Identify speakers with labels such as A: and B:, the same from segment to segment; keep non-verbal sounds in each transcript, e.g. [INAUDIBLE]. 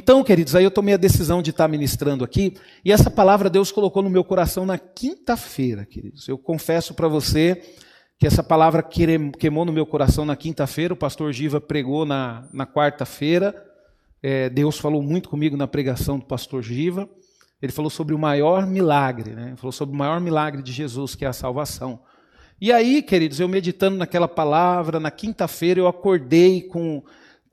A: Então, queridos, aí eu tomei a decisão de estar ministrando aqui, e essa palavra Deus colocou no meu coração na quinta-feira, queridos. Eu confesso para você que essa palavra queimou no meu coração na quinta-feira, o pastor Giva pregou na, na quarta-feira, é, Deus falou muito comigo na pregação do pastor Giva, ele falou sobre o maior milagre, né? falou sobre o maior milagre de Jesus, que é a salvação. E aí, queridos, eu meditando naquela palavra, na quinta-feira eu acordei com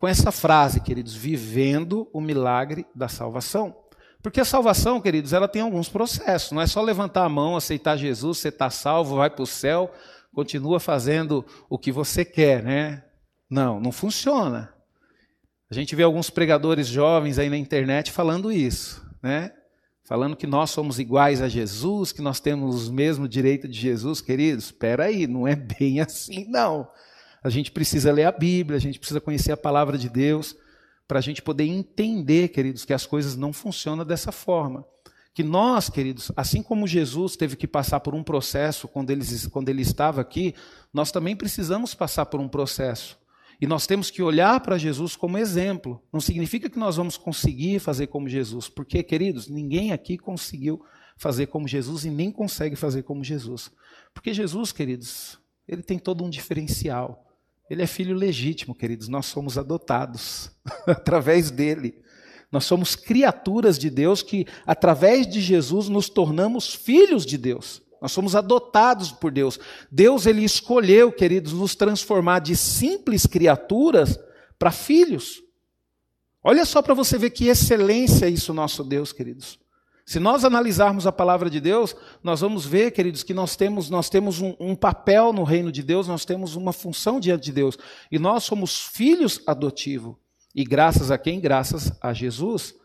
A: com essa frase, queridos, vivendo o milagre da salvação. Porque a salvação, queridos, ela tem alguns processos. Não é só levantar a mão, aceitar Jesus, você está salvo, vai para o céu, continua fazendo o que você quer, né? Não, não funciona. A gente vê alguns pregadores jovens aí na internet falando isso, né? Falando que nós somos iguais a Jesus, que nós temos o mesmo direito de Jesus, queridos. Espera aí, não é bem assim, não. A gente precisa ler a Bíblia, a gente precisa conhecer a palavra de Deus, para a gente poder entender, queridos, que as coisas não funcionam dessa forma. Que nós, queridos, assim como Jesus teve que passar por um processo quando ele, quando ele estava aqui, nós também precisamos passar por um processo. E nós temos que olhar para Jesus como exemplo. Não significa que nós vamos conseguir fazer como Jesus, porque, queridos, ninguém aqui conseguiu fazer como Jesus e nem consegue fazer como Jesus. Porque Jesus, queridos, ele tem todo um diferencial. Ele é filho legítimo, queridos. Nós somos adotados [LAUGHS] através dele. Nós somos criaturas de Deus que, através de Jesus, nos tornamos filhos de Deus. Nós somos adotados por Deus. Deus ele escolheu, queridos, nos transformar de simples criaturas para filhos. Olha só para você ver que excelência é isso nosso Deus, queridos. Se nós analisarmos a palavra de Deus, nós vamos ver, queridos, que nós temos, nós temos um, um, papel no reino de Deus, nós temos uma função diante de Deus. E nós somos filhos adotivos. E graças a quem? Graças a Jesus.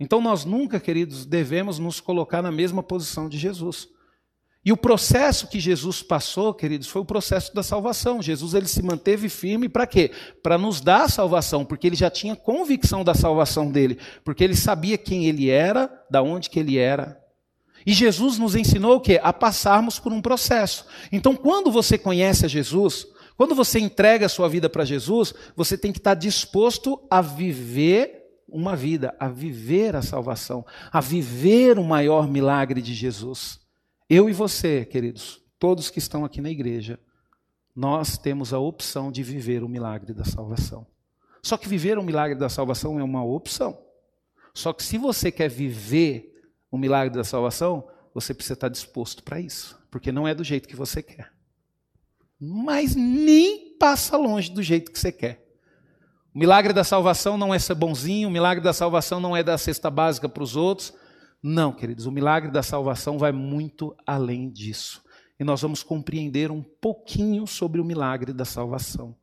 A: Então nós nunca, queridos, devemos nos colocar na mesma posição de Jesus. E o processo que Jesus passou, queridos, foi o processo da salvação. Jesus ele se manteve firme para quê? Para nos dar a salvação, porque ele já tinha convicção da salvação dele, porque ele sabia quem ele era, da onde que ele era. E Jesus nos ensinou o quê? A passarmos por um processo. Então, quando você conhece a Jesus, quando você entrega a sua vida para Jesus, você tem que estar disposto a viver uma vida, a viver a salvação, a viver o maior milagre de Jesus. Eu e você, queridos, todos que estão aqui na igreja, nós temos a opção de viver o milagre da salvação. Só que viver o milagre da salvação é uma opção. Só que se você quer viver o milagre da salvação, você precisa estar disposto para isso, porque não é do jeito que você quer. Mas nem passa longe do jeito que você quer. O milagre da salvação não é ser bonzinho, o milagre da salvação não é dar cesta básica para os outros, não, queridos, o milagre da salvação vai muito além disso. E nós vamos compreender um pouquinho sobre o milagre da salvação.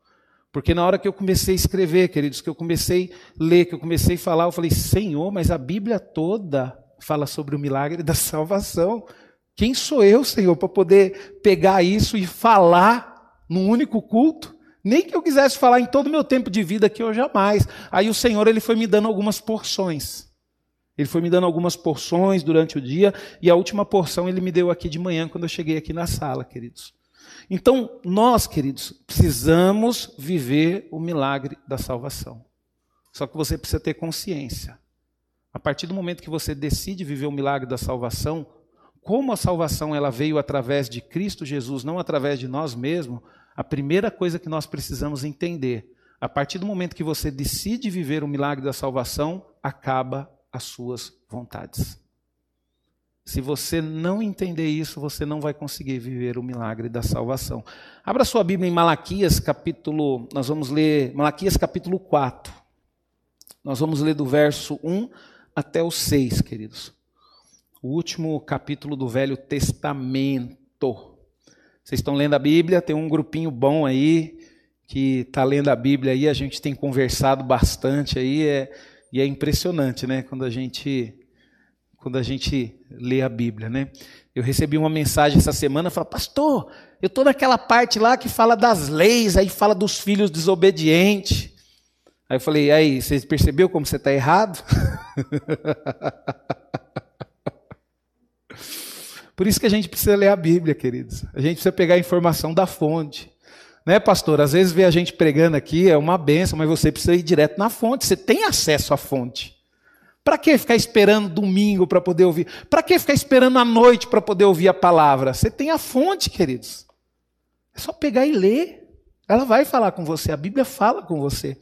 A: Porque na hora que eu comecei a escrever, queridos, que eu comecei a ler, que eu comecei a falar, eu falei: Senhor, mas a Bíblia toda fala sobre o milagre da [LAUGHS] salvação. Quem sou eu, Senhor, para poder pegar isso e falar num único culto? Nem que eu quisesse falar em todo o meu tempo de vida que eu jamais. Aí o Senhor ele foi me dando algumas porções. Ele foi me dando algumas porções durante o dia e a última porção ele me deu aqui de manhã quando eu cheguei aqui na sala, queridos. Então, nós, queridos, precisamos viver o milagre da salvação. Só que você precisa ter consciência. A partir do momento que você decide viver o milagre da salvação, como a salvação ela veio através de Cristo Jesus, não através de nós mesmos, a primeira coisa que nós precisamos entender, a partir do momento que você decide viver o milagre da salvação, acaba as suas vontades. Se você não entender isso, você não vai conseguir viver o milagre da salvação. Abra sua Bíblia em Malaquias, capítulo, nós vamos ler Malaquias capítulo 4. Nós vamos ler do verso 1 até o 6, queridos. O último capítulo do Velho Testamento. Vocês estão lendo a Bíblia? Tem um grupinho bom aí que está lendo a Bíblia aí, a gente tem conversado bastante aí, é e é impressionante, né, quando a gente quando a gente lê a Bíblia, né? Eu recebi uma mensagem essa semana, fala: "Pastor, eu tô naquela parte lá que fala das leis, aí fala dos filhos desobedientes". Aí eu falei: "Aí, você percebeu como você está errado?" [LAUGHS] Por isso que a gente precisa ler a Bíblia, queridos. A gente precisa pegar a informação da fonte. Né, pastor? Às vezes vê a gente pregando aqui, é uma benção, mas você precisa ir direto na fonte. Você tem acesso à fonte. Para que ficar esperando domingo para poder ouvir? Para que ficar esperando a noite para poder ouvir a palavra? Você tem a fonte, queridos. É só pegar e ler. Ela vai falar com você, a Bíblia fala com você.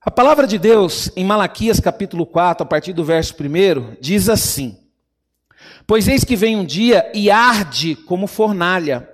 A: A palavra de Deus, em Malaquias capítulo 4, a partir do verso 1, diz assim: Pois eis que vem um dia e arde como fornalha,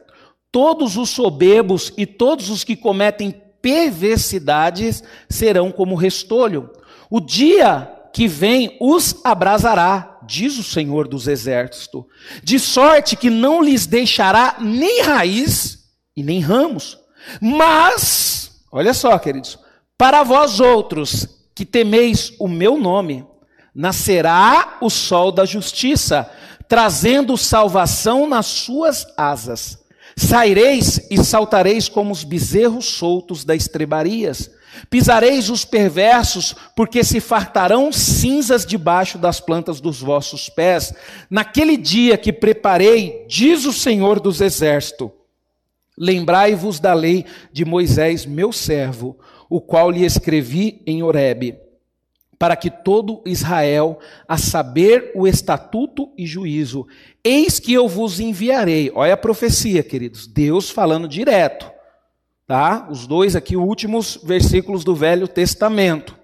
A: todos os soberbos e todos os que cometem perversidades serão como restolho. O dia que vem os abrasará, diz o Senhor dos Exércitos, de sorte que não lhes deixará nem raiz e nem ramos. Mas, olha só, queridos, para vós outros que temeis o meu nome, nascerá o sol da justiça, trazendo salvação nas suas asas. Saireis e saltareis como os bezerros soltos das estrebarias. Pisareis os perversos, porque se fartarão cinzas debaixo das plantas dos vossos pés. Naquele dia que preparei, diz o Senhor dos Exércitos: Lembrai-vos da lei de Moisés, meu servo, o qual lhe escrevi em Horebe, para que todo Israel, a saber o estatuto e juízo, eis que eu vos enviarei. Olha a profecia, queridos. Deus falando direto tá? Os dois aqui últimos versículos do Velho Testamento.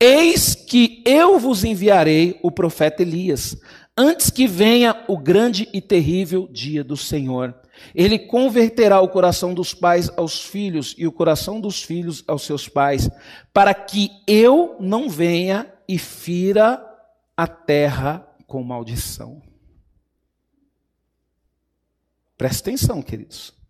A: Eis que eu vos enviarei o profeta Elias, antes que venha o grande e terrível dia do Senhor. Ele converterá o coração dos pais aos filhos e o coração dos filhos aos seus pais, para que eu não venha e fira a terra com maldição. Presta atenção, queridos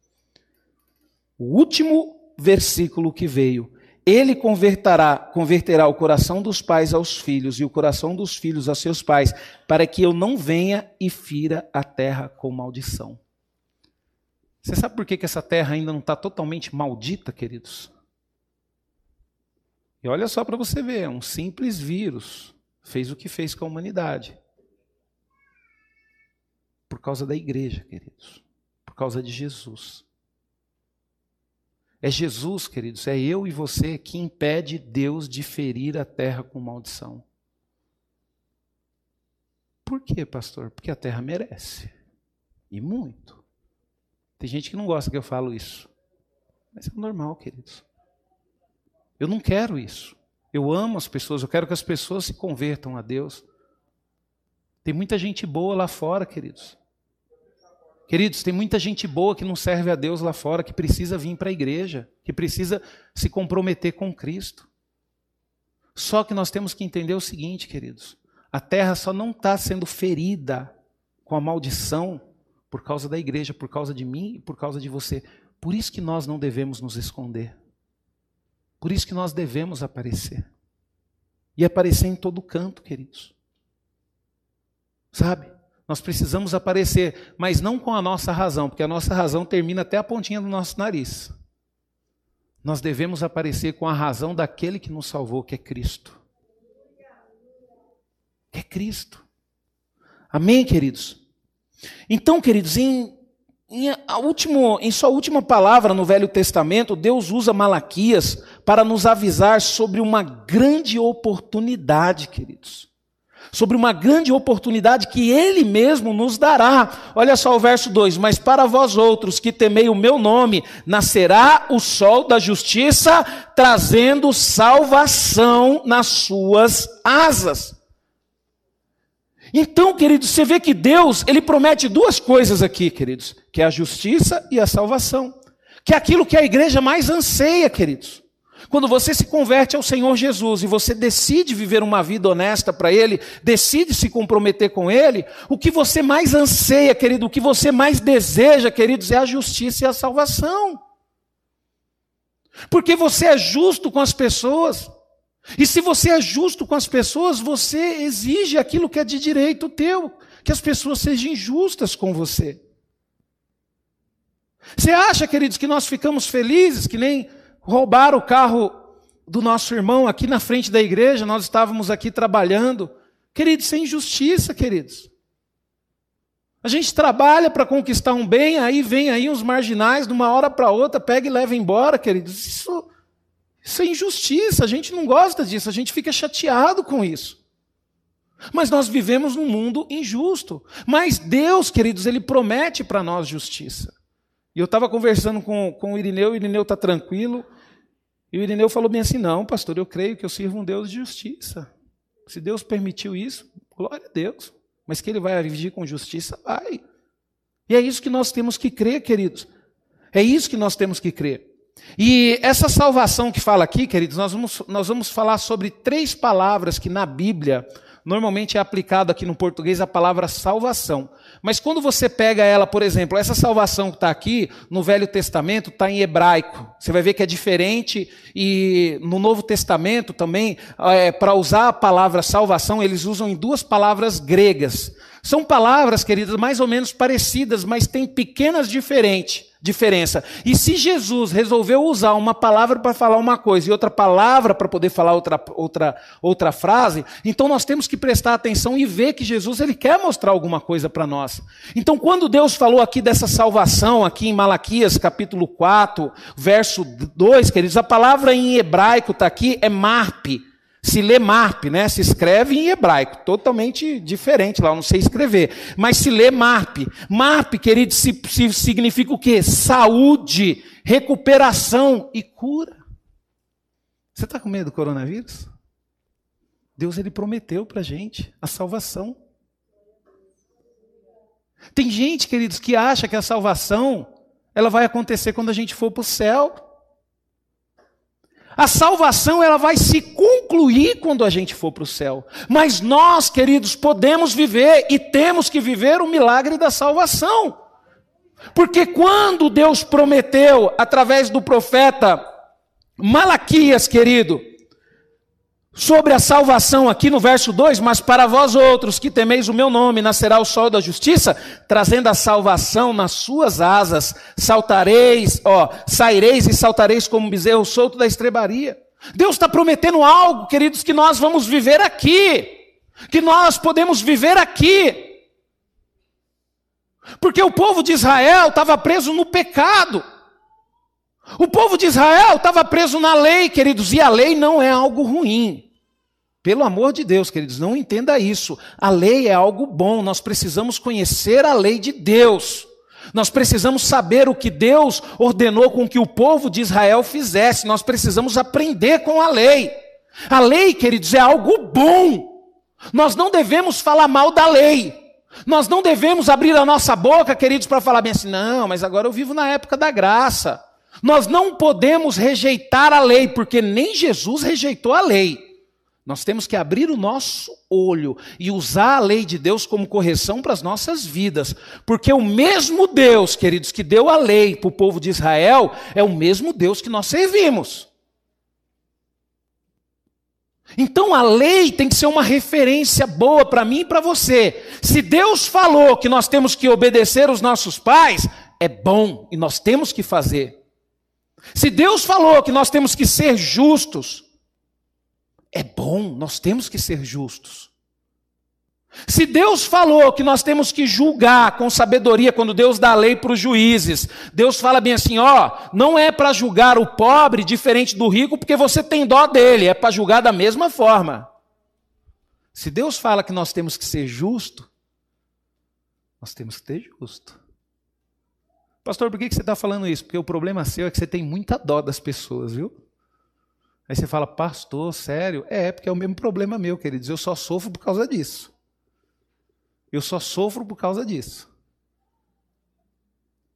A: o último versículo que veio. Ele converterá, converterá o coração dos pais aos filhos e o coração dos filhos a seus pais, para que eu não venha e fira a terra com maldição. Você sabe por que, que essa terra ainda não está totalmente maldita, queridos? E olha só para você ver, um simples vírus fez o que fez com a humanidade. Por causa da igreja, queridos. Causa de Jesus. É Jesus, queridos, é eu e você que impede Deus de ferir a terra com maldição. Por quê, pastor? Porque a terra merece. E muito. Tem gente que não gosta que eu falo isso. Mas é normal, queridos. Eu não quero isso. Eu amo as pessoas, eu quero que as pessoas se convertam a Deus. Tem muita gente boa lá fora, queridos. Queridos, tem muita gente boa que não serve a Deus lá fora, que precisa vir para a igreja, que precisa se comprometer com Cristo. Só que nós temos que entender o seguinte, queridos: a terra só não está sendo ferida com a maldição por causa da igreja, por causa de mim e por causa de você. Por isso que nós não devemos nos esconder. Por isso que nós devemos aparecer. E aparecer em todo canto, queridos. Sabe? Nós precisamos aparecer, mas não com a nossa razão, porque a nossa razão termina até a pontinha do nosso nariz. Nós devemos aparecer com a razão daquele que nos salvou, que é Cristo. Que é Cristo. Amém, queridos? Então, queridos, em, em, último, em sua última palavra no Velho Testamento, Deus usa Malaquias para nos avisar sobre uma grande oportunidade, queridos sobre uma grande oportunidade que Ele mesmo nos dará. Olha só o verso 2: Mas para vós outros que temei o meu nome, nascerá o sol da justiça, trazendo salvação nas suas asas. Então, queridos, você vê que Deus, Ele promete duas coisas aqui, queridos, que é a justiça e a salvação, que é aquilo que a igreja mais anseia, queridos. Quando você se converte ao Senhor Jesus e você decide viver uma vida honesta para Ele, decide se comprometer com Ele, o que você mais anseia, querido, o que você mais deseja, queridos, é a justiça e a salvação. Porque você é justo com as pessoas. E se você é justo com as pessoas, você exige aquilo que é de direito teu, que as pessoas sejam justas com você. Você acha, queridos, que nós ficamos felizes, que nem roubaram o carro do nosso irmão aqui na frente da igreja, nós estávamos aqui trabalhando. Queridos, sem injustiça, queridos. A gente trabalha para conquistar um bem, aí vem aí uns marginais, de uma hora para outra, pega e leva embora, queridos. Isso, isso é injustiça, a gente não gosta disso, a gente fica chateado com isso. Mas nós vivemos num mundo injusto. Mas Deus, queridos, Ele promete para nós justiça. E eu estava conversando com, com o Irineu, o Irineu está tranquilo. E o Irineu falou bem assim: não, pastor, eu creio que eu sirvo um Deus de justiça. Se Deus permitiu isso, glória a Deus. Mas que Ele vai agir com justiça, vai. E é isso que nós temos que crer, queridos. É isso que nós temos que crer. E essa salvação que fala aqui, queridos, nós vamos, nós vamos falar sobre três palavras que na Bíblia normalmente é aplicado aqui no português a palavra salvação. Mas quando você pega ela, por exemplo, essa salvação que está aqui no Velho Testamento está em hebraico. Você vai ver que é diferente e no Novo Testamento também, é, para usar a palavra salvação, eles usam em duas palavras gregas. São palavras, queridas, mais ou menos parecidas, mas têm pequenas diferentes diferença. E se Jesus resolveu usar uma palavra para falar uma coisa e outra palavra para poder falar outra, outra, outra frase, então nós temos que prestar atenção e ver que Jesus ele quer mostrar alguma coisa para nós. Então, quando Deus falou aqui dessa salvação, aqui em Malaquias capítulo 4, verso 2, queridos, a palavra em hebraico está aqui, é marpe. Se lê MARP, né? Se escreve em hebraico, totalmente diferente lá, eu não sei escrever. Mas se lê MARP. MARP, querido, se, se, significa o quê? Saúde, recuperação e cura. Você está com medo do coronavírus? Deus ele prometeu para gente a salvação. Tem gente, queridos, que acha que a salvação ela vai acontecer quando a gente for para o céu. A salvação ela vai se concluir quando a gente for para o céu. Mas nós, queridos, podemos viver e temos que viver o milagre da salvação. Porque quando Deus prometeu através do profeta Malaquias, querido, sobre a salvação aqui no verso 2, mas para vós outros que temeis o meu nome, nascerá o sol da justiça, trazendo a salvação nas suas asas, saltareis, ó, saireis e saltareis como bezerro solto da estrebaria. Deus está prometendo algo, queridos, que nós vamos viver aqui, que nós podemos viver aqui. Porque o povo de Israel estava preso no pecado. O povo de Israel estava preso na lei, queridos, e a lei não é algo ruim. Pelo amor de Deus, queridos, não entenda isso. A lei é algo bom, nós precisamos conhecer a lei de Deus. Nós precisamos saber o que Deus ordenou com que o povo de Israel fizesse. Nós precisamos aprender com a lei. A lei, queridos, é algo bom. Nós não devemos falar mal da lei. Nós não devemos abrir a nossa boca, queridos, para falar bem assim, não, mas agora eu vivo na época da graça. Nós não podemos rejeitar a lei, porque nem Jesus rejeitou a lei. Nós temos que abrir o nosso olho e usar a lei de Deus como correção para as nossas vidas, porque o mesmo Deus, queridos, que deu a lei para o povo de Israel, é o mesmo Deus que nós servimos. Então a lei tem que ser uma referência boa para mim e para você. Se Deus falou que nós temos que obedecer os nossos pais, é bom e nós temos que fazer. Se Deus falou que nós temos que ser justos, é bom, nós temos que ser justos. Se Deus falou que nós temos que julgar com sabedoria, quando Deus dá a lei para os juízes, Deus fala bem assim: ó, não é para julgar o pobre diferente do rico, porque você tem dó dele, é para julgar da mesma forma. Se Deus fala que nós temos que ser justo, nós temos que ter justo. Pastor, por que você está falando isso? Porque o problema seu é que você tem muita dó das pessoas, viu? Aí você fala, pastor, sério? É, porque é o mesmo problema meu, queridos. Eu só sofro por causa disso. Eu só sofro por causa disso.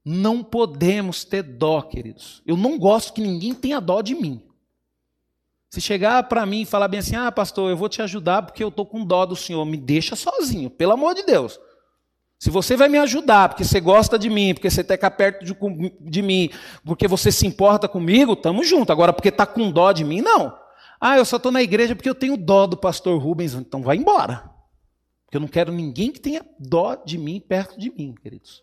A: Não podemos ter dó, queridos. Eu não gosto que ninguém tenha dó de mim. Se chegar para mim e falar bem assim, ah, pastor, eu vou te ajudar porque eu estou com dó do senhor, me deixa sozinho, pelo amor de Deus. Se você vai me ajudar porque você gosta de mim, porque você está perto de, de, mim, porque você se importa comigo, estamos juntos. Agora, porque está com dó de mim, não. Ah, eu só estou na igreja porque eu tenho dó do pastor Rubens, então vai embora. Porque eu não quero ninguém que tenha dó de mim perto de mim, queridos.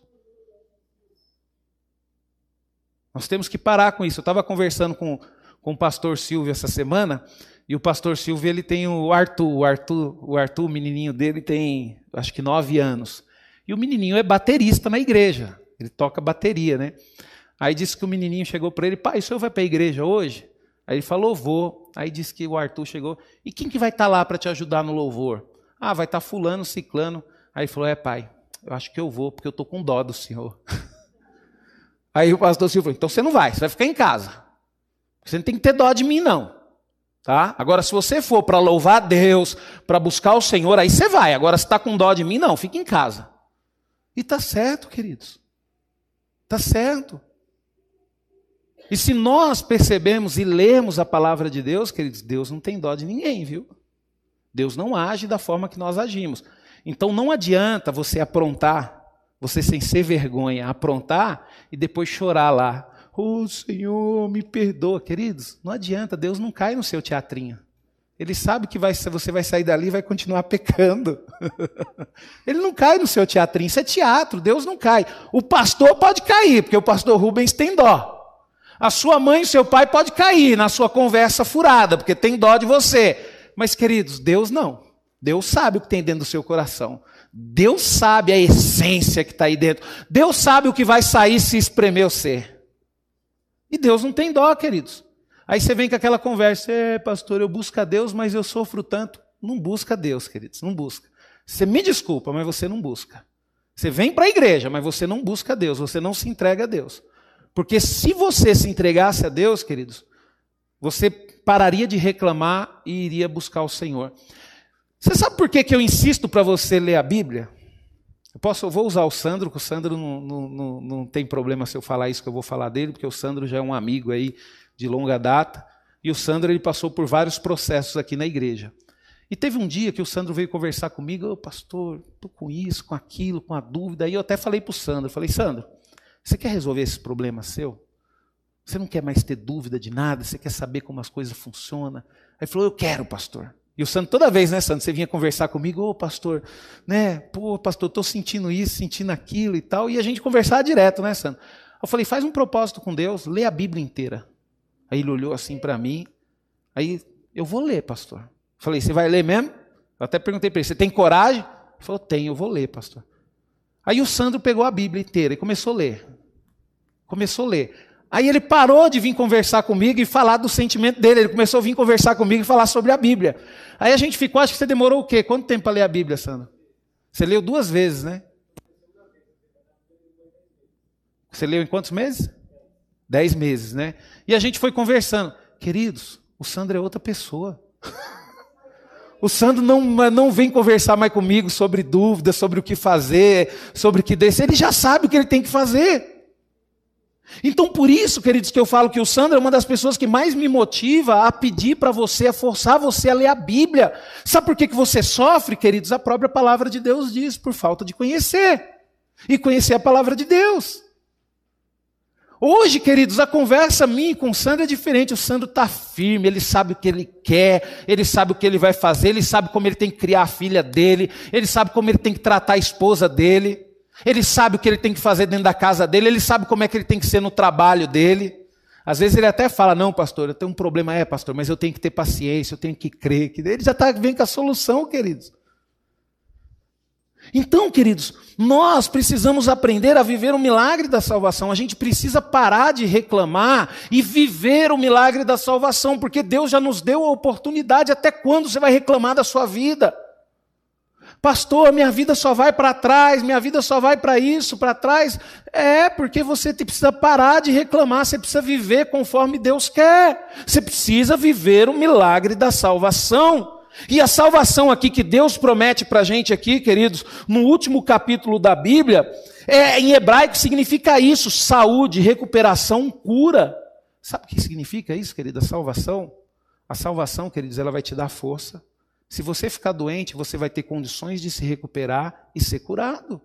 A: Nós temos que parar com isso. Eu estava conversando com, com o pastor Silvio essa semana, e o pastor Silvio ele tem o Arthur, o Arthur, o Arthur, o menininho dele tem acho que nove anos. E o menininho é baterista na igreja. Ele toca bateria, né? Aí disse que o menininho chegou para ele, pai, o senhor vai para a igreja hoje? Aí ele falou, vou. Aí disse que o Arthur chegou, e quem que vai estar tá lá para te ajudar no louvor? Ah, vai estar tá fulano, ciclano. Aí ele falou: É, pai, eu acho que eu vou, porque eu estou com dó do senhor. [LAUGHS] Aí o pastor Silvio falou: Então você não vai, você vai ficar em casa. Você não tem que ter dó de mim, não. Tá? Agora, se você for para louvar a Deus, para buscar o Senhor, aí você vai. Agora, se está com dó de mim, não, fica em casa. E está certo, queridos. Está certo. E se nós percebemos e lemos a palavra de Deus, queridos, Deus não tem dó de ninguém, viu? Deus não age da forma que nós agimos. Então não adianta você aprontar, você sem ser vergonha, aprontar e depois chorar lá. Oh Senhor, me perdoa, queridos. Não adianta, Deus não cai no seu teatrinho. Ele sabe que vai, você vai sair dali e vai continuar pecando. [LAUGHS] Ele não cai no seu teatrinho, isso é teatro, Deus não cai. O pastor pode cair, porque o pastor Rubens tem dó. A sua mãe e seu pai pode cair na sua conversa furada, porque tem dó de você. Mas, queridos, Deus não. Deus sabe o que tem dentro do seu coração. Deus sabe a essência que está aí dentro. Deus sabe o que vai sair se espremer o ser. E Deus não tem dó, queridos. Aí você vem com aquela conversa, é, pastor, eu busco a Deus, mas eu sofro tanto. Não busca Deus, queridos, não busca. Você me desculpa, mas você não busca. Você vem para a igreja, mas você não busca Deus, você não se entrega a Deus. Porque se você se entregasse a Deus, queridos, você pararia de reclamar e iria buscar o Senhor. Você sabe por que, que eu insisto para você ler a Bíblia? Eu, posso, eu vou usar o Sandro, que o Sandro não, não, não, não tem problema se eu falar isso que eu vou falar dele, porque o Sandro já é um amigo aí de longa data. E o Sandro ele passou por vários processos aqui na igreja. E teve um dia que o Sandro veio conversar comigo, oh, pastor, estou com isso, com aquilo, com a dúvida. Aí eu até falei para o Sandro, falei, Sandro, você quer resolver esse problema seu? Você não quer mais ter dúvida de nada, você quer saber como as coisas funcionam. Aí ele falou, eu quero, pastor. E o Sandro, toda vez, né, Sandro, você vinha conversar comigo, ô oh, pastor, né, pô, pastor, estou sentindo isso, sentindo aquilo e tal, e a gente conversava direto, né, Sandro? Eu falei, faz um propósito com Deus, lê a Bíblia inteira. Aí ele olhou assim para mim, aí, eu vou ler, pastor. Falei, você vai ler mesmo? Eu até perguntei para ele, você tem coragem? Ele falou, tenho, eu vou ler, pastor. Aí o Sandro pegou a Bíblia inteira e começou a ler. Começou a ler. Aí ele parou de vir conversar comigo e falar do sentimento dele. Ele começou a vir conversar comigo e falar sobre a Bíblia. Aí a gente ficou, acho que você demorou o quê? Quanto tempo para ler a Bíblia, Sandro? Você leu duas vezes, né? Você leu em quantos meses? Dez meses, né? E a gente foi conversando. Queridos, o Sandro é outra pessoa. [LAUGHS] O Sandro não, não vem conversar mais comigo sobre dúvidas, sobre o que fazer, sobre o que descer. Ele já sabe o que ele tem que fazer. Então, por isso, queridos, que eu falo que o Sandro é uma das pessoas que mais me motiva a pedir para você, a forçar você a ler a Bíblia. Sabe por que, que você sofre, queridos? A própria palavra de Deus diz, por falta de conhecer. E conhecer a palavra de Deus. Hoje, queridos, a conversa minha com o Sandro é diferente. O Sandro está firme, ele sabe o que ele quer, ele sabe o que ele vai fazer, ele sabe como ele tem que criar a filha dele, ele sabe como ele tem que tratar a esposa dele. Ele sabe o que ele tem que fazer dentro da casa dele, ele sabe como é que ele tem que ser no trabalho dele. Às vezes ele até fala: Não, pastor, eu tenho um problema, é, pastor, mas eu tenho que ter paciência, eu tenho que crer. Ele já está vendo com a solução, queridos. Então, queridos, nós precisamos aprender a viver o milagre da salvação. A gente precisa parar de reclamar e viver o milagre da salvação, porque Deus já nos deu a oportunidade. Até quando você vai reclamar da sua vida? Pastor, minha vida só vai para trás, minha vida só vai para isso, para trás. É, porque você precisa parar de reclamar, você precisa viver conforme Deus quer. Você precisa viver o milagre da salvação. E a salvação aqui que Deus promete para a gente aqui, queridos, no último capítulo da Bíblia, é, em hebraico significa isso: saúde, recuperação, cura. Sabe o que significa isso, querida? Salvação. A salvação, queridos, ela vai te dar força. Se você ficar doente, você vai ter condições de se recuperar e ser curado.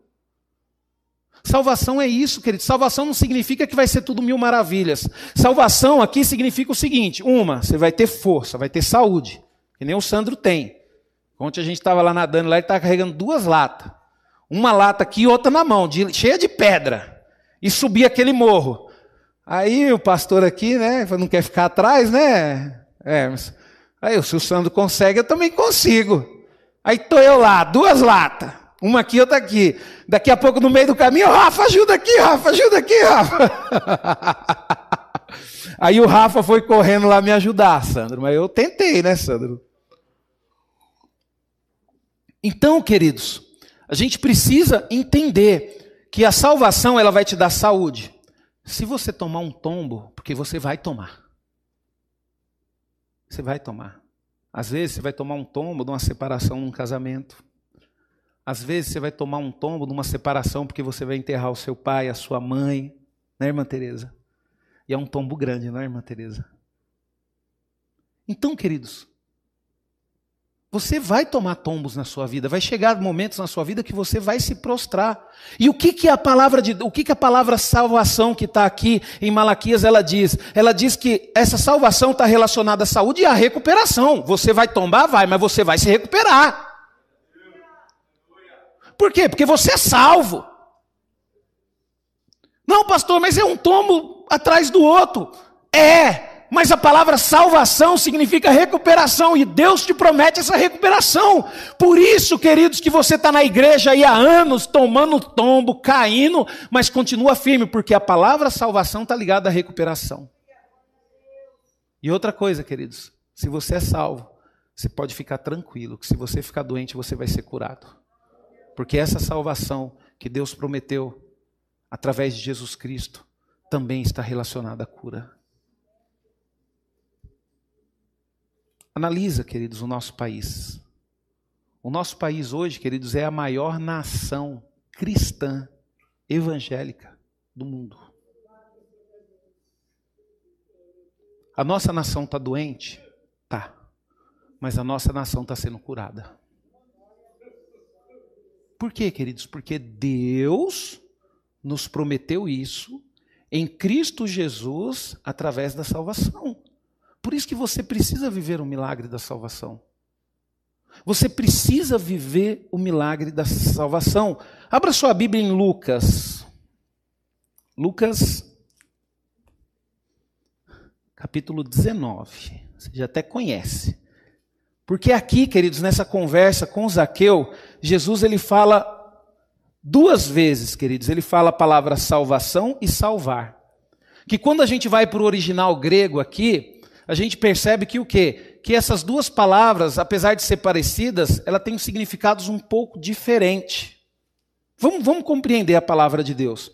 A: Salvação é isso, querido. Salvação não significa que vai ser tudo mil maravilhas. Salvação aqui significa o seguinte: uma, você vai ter força, vai ter saúde, que nem o Sandro tem. Ontem a gente estava lá nadando, lá ele estava carregando duas latas. Uma lata aqui e outra na mão, de, cheia de pedra. E subir aquele morro. Aí o pastor aqui, né, não quer ficar atrás, né? É, mas Aí, se o Sandro consegue, eu também consigo. Aí estou eu lá, duas latas. Uma aqui, outra aqui. Daqui a pouco, no meio do caminho, Rafa, ajuda aqui, Rafa, ajuda aqui, Rafa. [LAUGHS] Aí o Rafa foi correndo lá me ajudar, Sandro. Mas eu tentei, né, Sandro? Então, queridos, a gente precisa entender que a salvação ela vai te dar saúde. Se você tomar um tombo, porque você vai tomar. Você vai tomar. Às vezes você vai tomar um tombo de uma separação num casamento. Às vezes você vai tomar um tombo de uma separação porque você vai enterrar o seu pai, a sua mãe, né, irmã Teresa? E é um tombo grande, não é, irmã Teresa? Então, queridos, você vai tomar tombos na sua vida, vai chegar momentos na sua vida que você vai se prostrar. E o que, que a palavra de, o que, que a palavra salvação que está aqui em Malaquias ela diz? Ela diz que essa salvação está relacionada à saúde e à recuperação. Você vai tombar, vai, mas você vai se recuperar. Por quê? Porque você é salvo. Não, pastor, mas é um tombo atrás do outro. É, mas a palavra salvação significa recuperação e Deus te promete essa recuperação. Por isso, queridos, que você está na igreja aí há anos, tomando tombo, caindo, mas continua firme, porque a palavra salvação está ligada à recuperação. E outra coisa, queridos, se você é salvo, você pode ficar tranquilo, que se você ficar doente, você vai ser curado. Porque essa salvação que Deus prometeu através de Jesus Cristo também está relacionada à cura. Analisa, queridos, o nosso país. O nosso país hoje, queridos, é a maior nação cristã evangélica do mundo. A nossa nação está doente? Tá. Mas a nossa nação está sendo curada. Por quê, queridos? Porque Deus nos prometeu isso em Cristo Jesus através da salvação. Por isso que você precisa viver o milagre da salvação. Você precisa viver o milagre da salvação. Abra sua Bíblia em Lucas. Lucas, capítulo 19. Você já até conhece. Porque aqui, queridos, nessa conversa com Zaqueu, Jesus ele fala duas vezes, queridos, ele fala a palavra salvação e salvar. Que quando a gente vai para o original grego aqui, a gente percebe que o quê? Que essas duas palavras, apesar de ser parecidas, ela tem significados um pouco diferentes. Vamos, vamos compreender a palavra de Deus.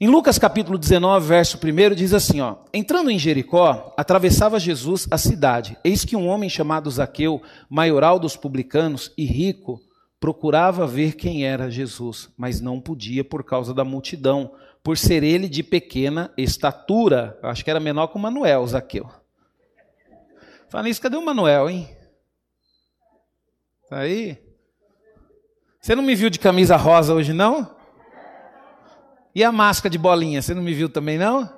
A: Em Lucas capítulo 19, verso 1, diz assim: ó, Entrando em Jericó, atravessava Jesus a cidade. Eis que um homem chamado Zaqueu, maioral dos publicanos e rico, procurava ver quem era Jesus, mas não podia por causa da multidão, por ser ele de pequena estatura. Acho que era menor que o Manuel, Zaqueu. Fala isso, cadê o Manuel, hein? Tá aí? Você não me viu de camisa rosa hoje, não? E a máscara de bolinha, você não me viu também, não?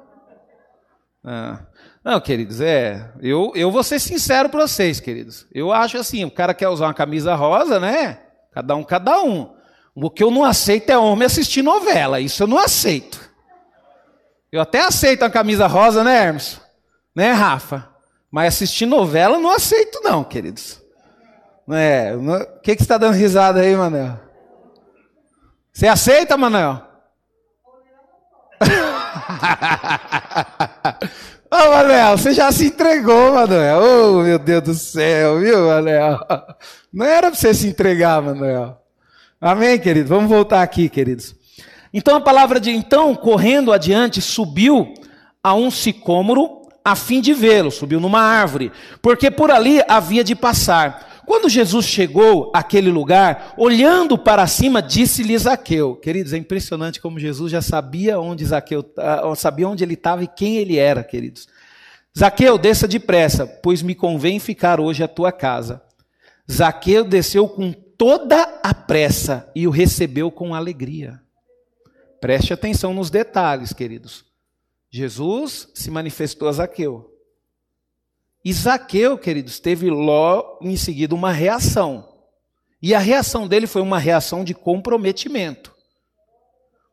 A: Ah. Não, queridos, é. Eu, eu vou ser sincero para vocês, queridos. Eu acho assim: o cara quer usar uma camisa rosa, né? Cada um, cada um. O que eu não aceito é homem assistir novela. Isso eu não aceito. Eu até aceito a camisa rosa, né, Hermes? Né, Rafa? Mas assistir novela eu não aceito, não, queridos. É, o que, que você está dando risada aí, Manel? Você aceita, Manel? [LAUGHS] Ô, oh, Manel, você já se entregou, Manel. Oh, meu Deus do céu, viu, Manel? Não era para você se entregar, Manel. Amém, querido? Vamos voltar aqui, queridos. Então a palavra de então, correndo adiante, subiu a um sicômoro a fim de vê-lo, subiu numa árvore, porque por ali havia de passar. Quando Jesus chegou àquele lugar, olhando para cima, disse-lhe Zaqueu. Queridos, é impressionante como Jesus já sabia onde Zaqueu, sabia onde ele estava e quem ele era, queridos. Zaqueu, desça depressa, pois me convém ficar hoje à tua casa. Zaqueu desceu com toda a pressa e o recebeu com alegria. Preste atenção nos detalhes, queridos. Jesus se manifestou a Zaqueu. E Zaqueu, queridos, teve logo em seguida uma reação. E a reação dele foi uma reação de comprometimento.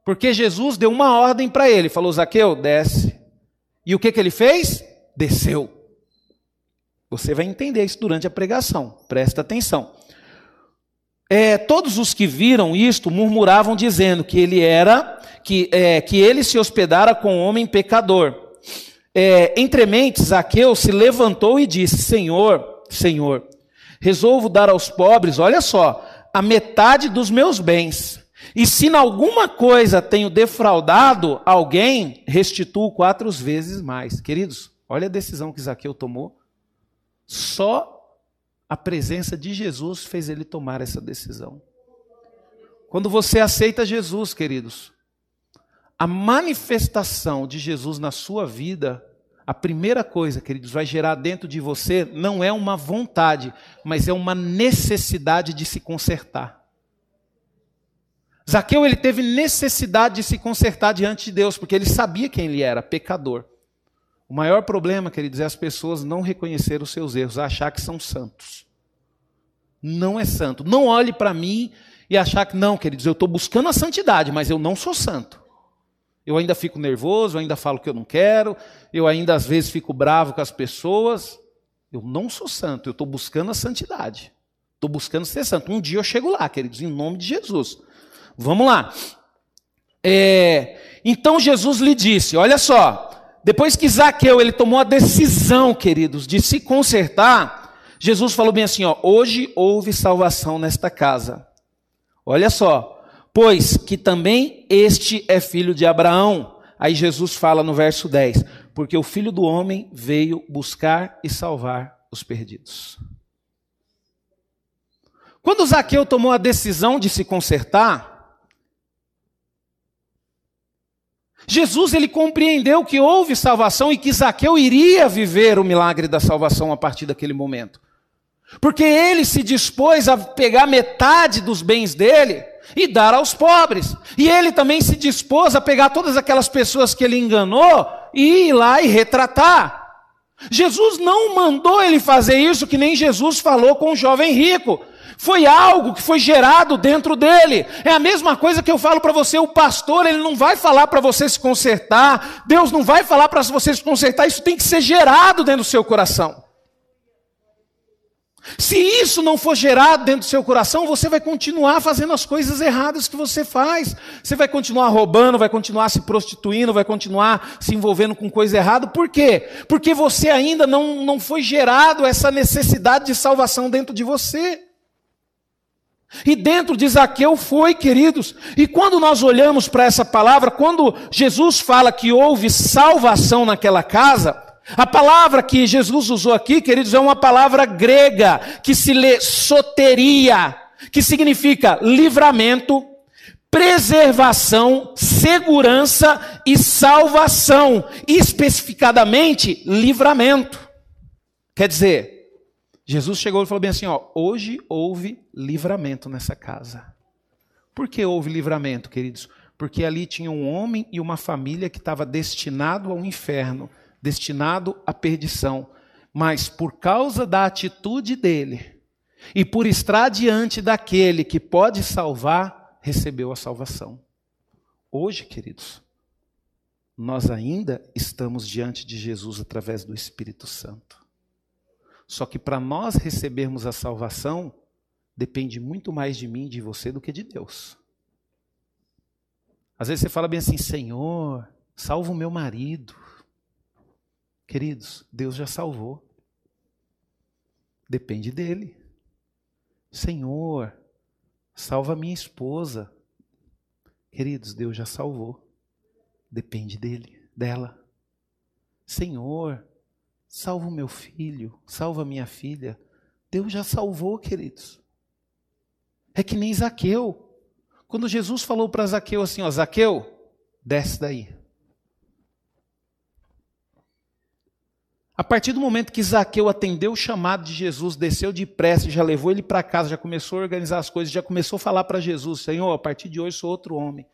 A: Porque Jesus deu uma ordem para ele, falou: Zaqueu, desce. E o que, que ele fez? Desceu. Você vai entender isso durante a pregação, presta atenção é, todos os que viram isto murmuravam dizendo que ele era, que, é, que ele se hospedara com um homem pecador. É, entre mentes, Zaqueu se levantou e disse: Senhor, Senhor, Resolvo dar aos pobres, olha só, a metade dos meus bens. E se em alguma coisa tenho defraudado alguém, restituo quatro vezes mais. Queridos, olha a decisão que Zaqueu tomou. Só a presença de Jesus fez ele tomar essa decisão. Quando você aceita Jesus, queridos, a manifestação de Jesus na sua vida, a primeira coisa, queridos, vai gerar dentro de você não é uma vontade, mas é uma necessidade de se consertar. Zaqueu ele teve necessidade de se consertar diante de Deus, porque ele sabia quem ele era, pecador. O maior problema, queridos, é as pessoas não reconhecer os seus erros, achar que são santos. Não é santo. Não olhe para mim e achar que, não, queridos, eu estou buscando a santidade, mas eu não sou santo. Eu ainda fico nervoso, eu ainda falo que eu não quero, eu ainda às vezes fico bravo com as pessoas. Eu não sou santo, eu estou buscando a santidade. Estou buscando ser santo. Um dia eu chego lá, queridos, em nome de Jesus. Vamos lá. É, então Jesus lhe disse: Olha só, depois que Zaqueu ele tomou a decisão, queridos, de se consertar, Jesus falou bem assim: ó, hoje houve salvação nesta casa. Olha só, pois que também este é filho de Abraão. Aí Jesus fala no verso 10: Porque o filho do homem veio buscar e salvar os perdidos. Quando Zaqueu tomou a decisão de se consertar, Jesus ele compreendeu que houve salvação e que Zaqueu iria viver o milagre da salvação a partir daquele momento. Porque ele se dispôs a pegar metade dos bens dele e dar aos pobres. E ele também se dispôs a pegar todas aquelas pessoas que ele enganou e ir lá e retratar. Jesus não mandou ele fazer isso que nem Jesus falou com o jovem rico. Foi algo que foi gerado dentro dele. É a mesma coisa que eu falo para você, o pastor, ele não vai falar para você se consertar, Deus não vai falar para você se consertar, isso tem que ser gerado dentro do seu coração. Se isso não for gerado dentro do seu coração, você vai continuar fazendo as coisas erradas que você faz. Você vai continuar roubando, vai continuar se prostituindo, vai continuar se envolvendo com coisa errada. Por quê? Porque você ainda não, não foi gerado essa necessidade de salvação dentro de você. E dentro de Zaqueu foi, queridos. E quando nós olhamos para essa palavra, quando Jesus fala que houve salvação naquela casa, a palavra que Jesus usou aqui, queridos, é uma palavra grega que se lê soteria, que significa livramento, preservação, segurança e salvação, especificadamente livramento. Quer dizer, Jesus chegou e falou bem assim: ó, hoje houve livramento nessa casa. Por que houve livramento, queridos? Porque ali tinha um homem e uma família que estava destinado ao inferno destinado à perdição, mas por causa da atitude dele e por estar diante daquele que pode salvar, recebeu a salvação. Hoje, queridos, nós ainda estamos diante de Jesus através do Espírito Santo. Só que para nós recebermos a salvação, depende muito mais de mim e de você do que de Deus. Às vezes você fala bem assim: Senhor, salva o meu marido. Queridos, Deus já salvou. Depende dele. Senhor, salva minha esposa. Queridos, Deus já salvou. Depende dele, dela. Senhor, salva o meu filho, salva minha filha. Deus já salvou, queridos. É que nem Zaqueu. Quando Jesus falou para Zaqueu assim, ó, Zaqueu, desce daí. A partir do momento que Zaqueu atendeu o chamado de Jesus, desceu depressa, já levou ele para casa, já começou a organizar as coisas, já começou a falar para Jesus: Senhor, a partir de hoje sou outro homem.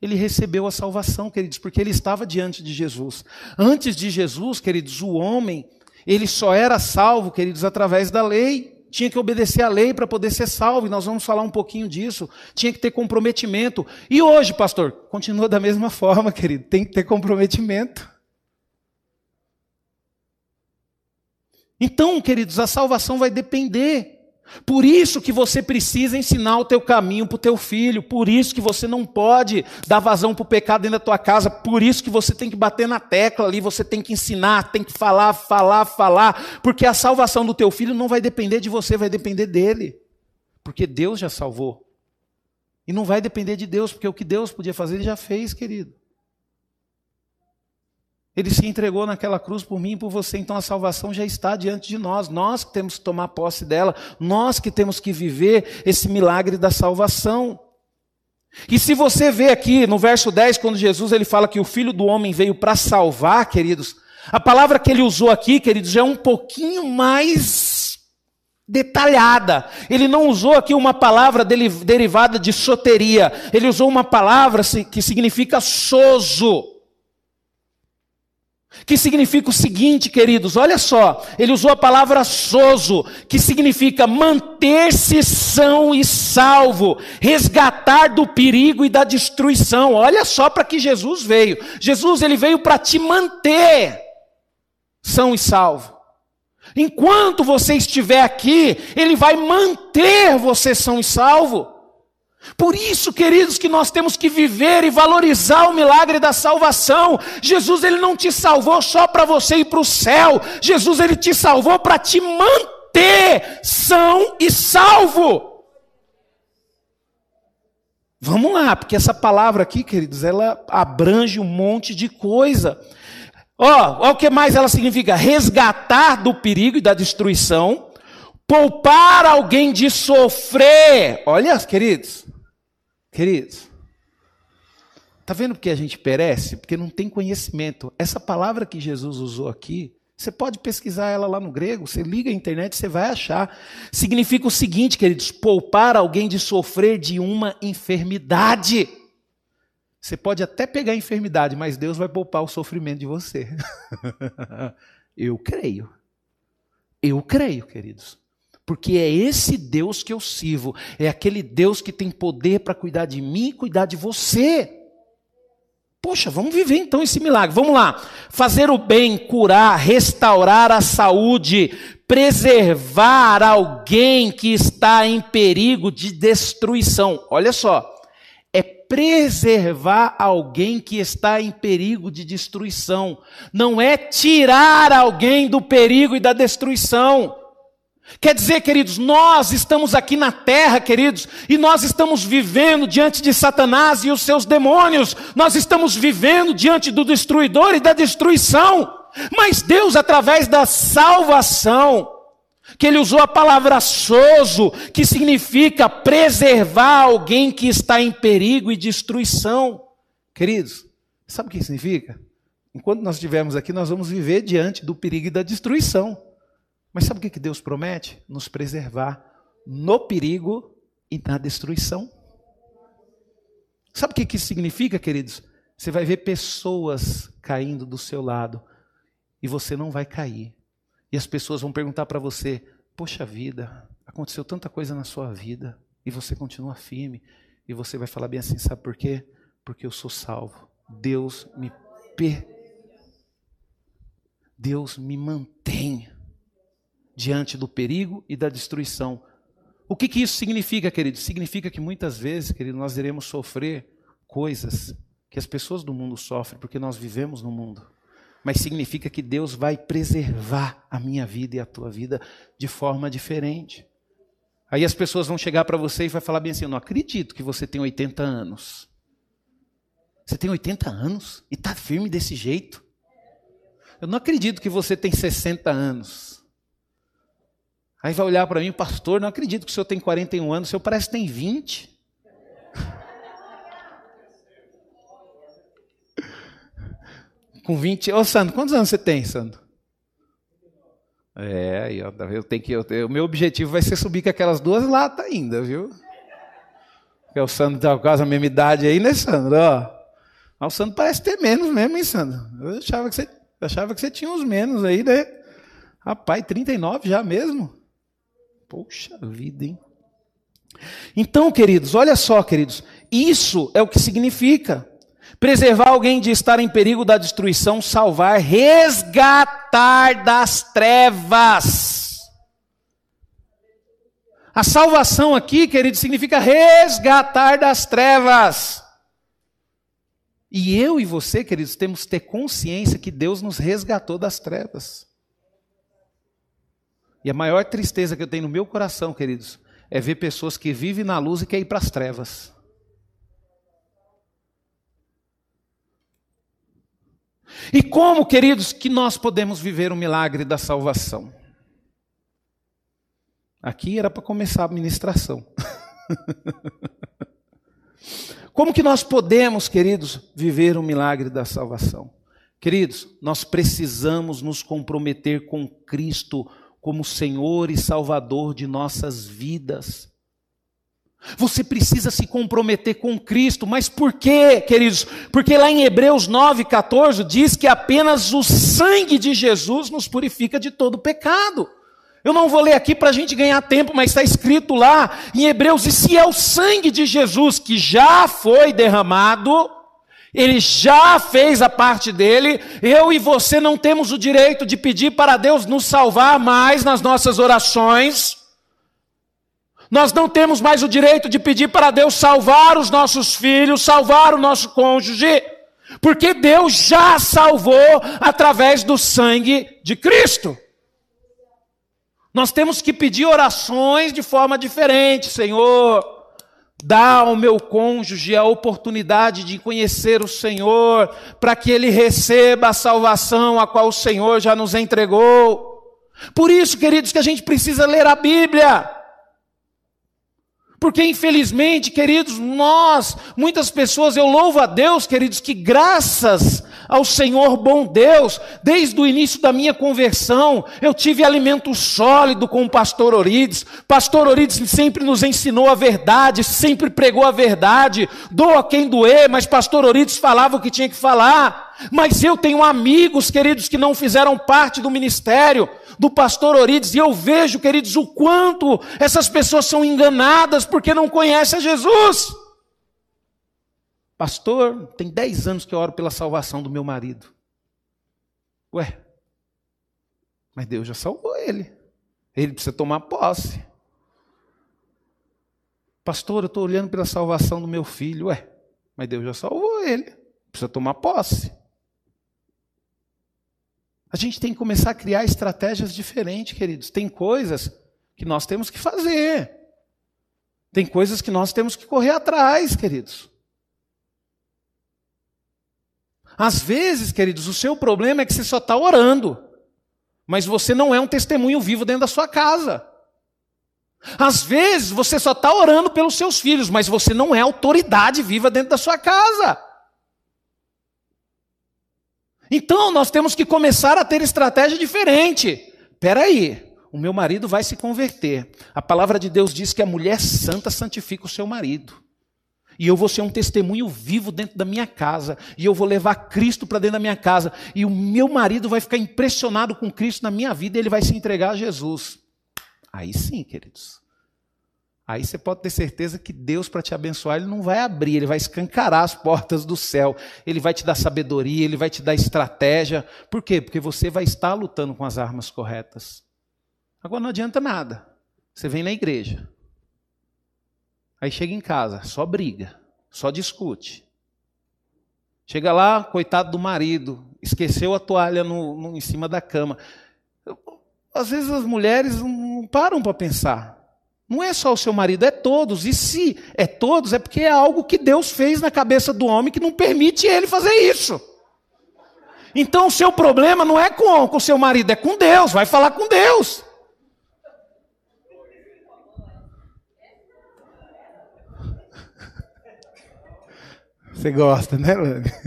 A: Ele recebeu a salvação, queridos, porque ele estava diante de Jesus. Antes de Jesus, queridos, o homem, ele só era salvo, queridos, através da lei. Tinha que obedecer à lei para poder ser salvo, e nós vamos falar um pouquinho disso. Tinha que ter comprometimento. E hoje, pastor, continua da mesma [LAUGHS] forma, querido, tem que ter comprometimento. Então, queridos, a salvação vai depender. Por isso que você precisa ensinar o teu caminho para o teu filho. Por isso que você não pode dar vazão para o pecado dentro da tua casa. Por isso que você tem que bater na tecla ali. Você tem que ensinar, tem que falar, falar, falar. Porque a salvação do teu filho não vai depender de você, vai depender dele. Porque Deus já salvou. E não vai depender de Deus, porque o que Deus podia fazer, ele já fez, querido. Ele se entregou naquela cruz por mim e por você, então a salvação já está diante de nós. Nós que temos que tomar posse dela, nós que temos que viver esse milagre da salvação. E se você vê aqui no verso 10, quando Jesus ele fala que o filho do homem veio para salvar, queridos, a palavra que ele usou aqui, queridos, é um pouquinho mais detalhada. Ele não usou aqui uma palavra derivada de soteria, ele usou uma palavra que significa soso. Que significa o seguinte, queridos, olha só, ele usou a palavra soso, que significa manter-se são e salvo, resgatar do perigo e da destruição. Olha só para que Jesus veio. Jesus ele veio para te manter são e salvo. Enquanto você estiver aqui, ele vai manter você são e salvo. Por isso, queridos, que nós temos que viver e valorizar o milagre da salvação. Jesus ele não te salvou só para você ir para o céu. Jesus ele te salvou para te manter são e salvo. Vamos lá, porque essa palavra aqui, queridos, ela abrange um monte de coisa. Ó, oh, o que mais ela significa? Resgatar do perigo e da destruição, poupar alguém de sofrer. Olha, queridos, Queridos, está vendo porque a gente perece? Porque não tem conhecimento. Essa palavra que Jesus usou aqui, você pode pesquisar ela lá no grego, você liga a internet, você vai achar. Significa o seguinte, queridos: poupar alguém de sofrer de uma enfermidade. Você pode até pegar a enfermidade, mas Deus vai poupar o sofrimento de você. [LAUGHS] Eu creio. Eu creio, queridos. Porque é esse Deus que eu sirvo, é aquele Deus que tem poder para cuidar de mim e cuidar de você. Poxa, vamos viver então esse milagre. Vamos lá. Fazer o bem, curar, restaurar a saúde, preservar alguém que está em perigo de destruição. Olha só. É preservar alguém que está em perigo de destruição. Não é tirar alguém do perigo e da destruição. Quer dizer, queridos, nós estamos aqui na terra, queridos, e nós estamos vivendo diante de Satanás e os seus demônios, nós estamos vivendo diante do destruidor e da destruição, mas Deus, através da salvação, que Ele usou a palavra soso, que significa preservar alguém que está em perigo e destruição. Queridos, sabe o que significa? Enquanto nós estivermos aqui, nós vamos viver diante do perigo e da destruição. Mas sabe o que Deus promete? Nos preservar no perigo e na destruição. Sabe o que isso significa, queridos? Você vai ver pessoas caindo do seu lado e você não vai cair. E as pessoas vão perguntar para você: Poxa vida, aconteceu tanta coisa na sua vida e você continua firme. E você vai falar bem assim: Sabe por quê? Porque eu sou salvo. Deus me per... Deus me mantém diante do perigo e da destruição. O que, que isso significa, querido? Significa que muitas vezes, querido, nós iremos sofrer coisas que as pessoas do mundo sofrem, porque nós vivemos no mundo. Mas significa que Deus vai preservar a minha vida e a tua vida de forma diferente. Aí as pessoas vão chegar para você e vai falar bem assim: Eu não acredito que você tem 80 anos. Você tem 80 anos e está firme desse jeito? Eu não acredito que você tem 60 anos. Aí vai olhar para mim, pastor, não acredito que o senhor tem 41 anos, o senhor parece que tem 20. [LAUGHS] Com 20. Ô, Sandro, quantos anos você tem, Sandro? É, eu, eu tenho que. Eu, o meu objetivo vai ser subir com aquelas duas latas ainda, viu? Porque o Sandro está quase a mesma idade aí, né, Sandro? Ó, mas o Sandro parece ter menos mesmo, hein, Sandro? Eu achava que você, achava que você tinha uns menos aí, né? Rapaz, 39 já mesmo? Poxa vida, hein? Então, queridos, olha só, queridos, isso é o que significa. Preservar alguém de estar em perigo da destruição, salvar, resgatar das trevas. A salvação aqui, querido, significa resgatar das trevas. E eu e você, queridos, temos que ter consciência que Deus nos resgatou das trevas. E a maior tristeza que eu tenho no meu coração, queridos, é ver pessoas que vivem na luz e querem ir para as trevas. E como, queridos, que nós podemos viver o milagre da salvação? Aqui era para começar a ministração. [LAUGHS] Como que nós podemos, queridos, viver o milagre da salvação? Queridos, nós precisamos nos comprometer com Cristo como Senhor e Salvador de nossas vidas. Você precisa se comprometer com Cristo, mas por quê, queridos? Porque lá em Hebreus 9,14 diz que apenas o sangue de Jesus nos purifica de todo pecado. Eu não vou ler aqui para a gente ganhar tempo, mas está escrito lá em Hebreus: e se é o sangue de Jesus que já foi derramado, ele já fez a parte dele, eu e você não temos o direito de pedir para Deus nos salvar mais nas nossas orações. Nós não temos mais o direito de pedir para Deus salvar os nossos filhos, salvar o nosso cônjuge, porque Deus já salvou através do sangue de Cristo. Nós temos que pedir orações de forma diferente, Senhor. Dá ao meu cônjuge a oportunidade de conhecer o Senhor, para que ele receba a salvação a qual o Senhor já nos entregou. Por isso, queridos, que a gente precisa ler a Bíblia. Porque infelizmente, queridos, nós, muitas pessoas, eu louvo a Deus, queridos, que graças ao Senhor bom Deus. Desde o início da minha conversão, eu tive alimento sólido com o pastor Orides. Pastor Orides sempre nos ensinou a verdade, sempre pregou a verdade. Doa quem doer, mas pastor Orides falava o que tinha que falar. Mas eu tenho amigos, queridos, que não fizeram parte do ministério do pastor Orides, e eu vejo, queridos, o quanto essas pessoas são enganadas porque não conhecem a Jesus. Pastor, tem 10 anos que eu oro pela salvação do meu marido. Ué, mas Deus já salvou ele. Ele precisa tomar posse. Pastor, eu estou olhando pela salvação do meu filho. Ué, mas Deus já salvou ele. Precisa tomar posse. A gente tem que começar a criar estratégias diferentes, queridos. Tem coisas que nós temos que fazer. Tem coisas que nós temos que correr atrás, queridos. Às vezes, queridos, o seu problema é que você só está orando, mas você não é um testemunho vivo dentro da sua casa. Às vezes você só está orando pelos seus filhos, mas você não é autoridade viva dentro da sua casa. Então nós temos que começar a ter estratégia diferente. Espera aí, o meu marido vai se converter. A palavra de Deus diz que a mulher santa santifica o seu marido e eu vou ser um testemunho vivo dentro da minha casa, e eu vou levar Cristo para dentro da minha casa, e o meu marido vai ficar impressionado com Cristo na minha vida, e ele vai se entregar a Jesus. Aí sim, queridos. Aí você pode ter certeza que Deus, para te abençoar, Ele não vai abrir, Ele vai escancarar as portas do céu. Ele vai te dar sabedoria, Ele vai te dar estratégia. Por quê? Porque você vai estar lutando com as armas corretas. Agora não adianta nada. Você vem na igreja, Aí chega em casa, só briga, só discute. Chega lá, coitado do marido, esqueceu a toalha no, no, em cima da cama. Às vezes as mulheres não param para pensar. Não é só o seu marido, é todos. E se é todos, é porque é algo que Deus fez na cabeça do homem que não permite ele fazer isso. Então o seu problema não é com, o seu marido, é com Deus. Vai falar com Deus. [LAUGHS] Você gosta, né, Lani? [LAUGHS]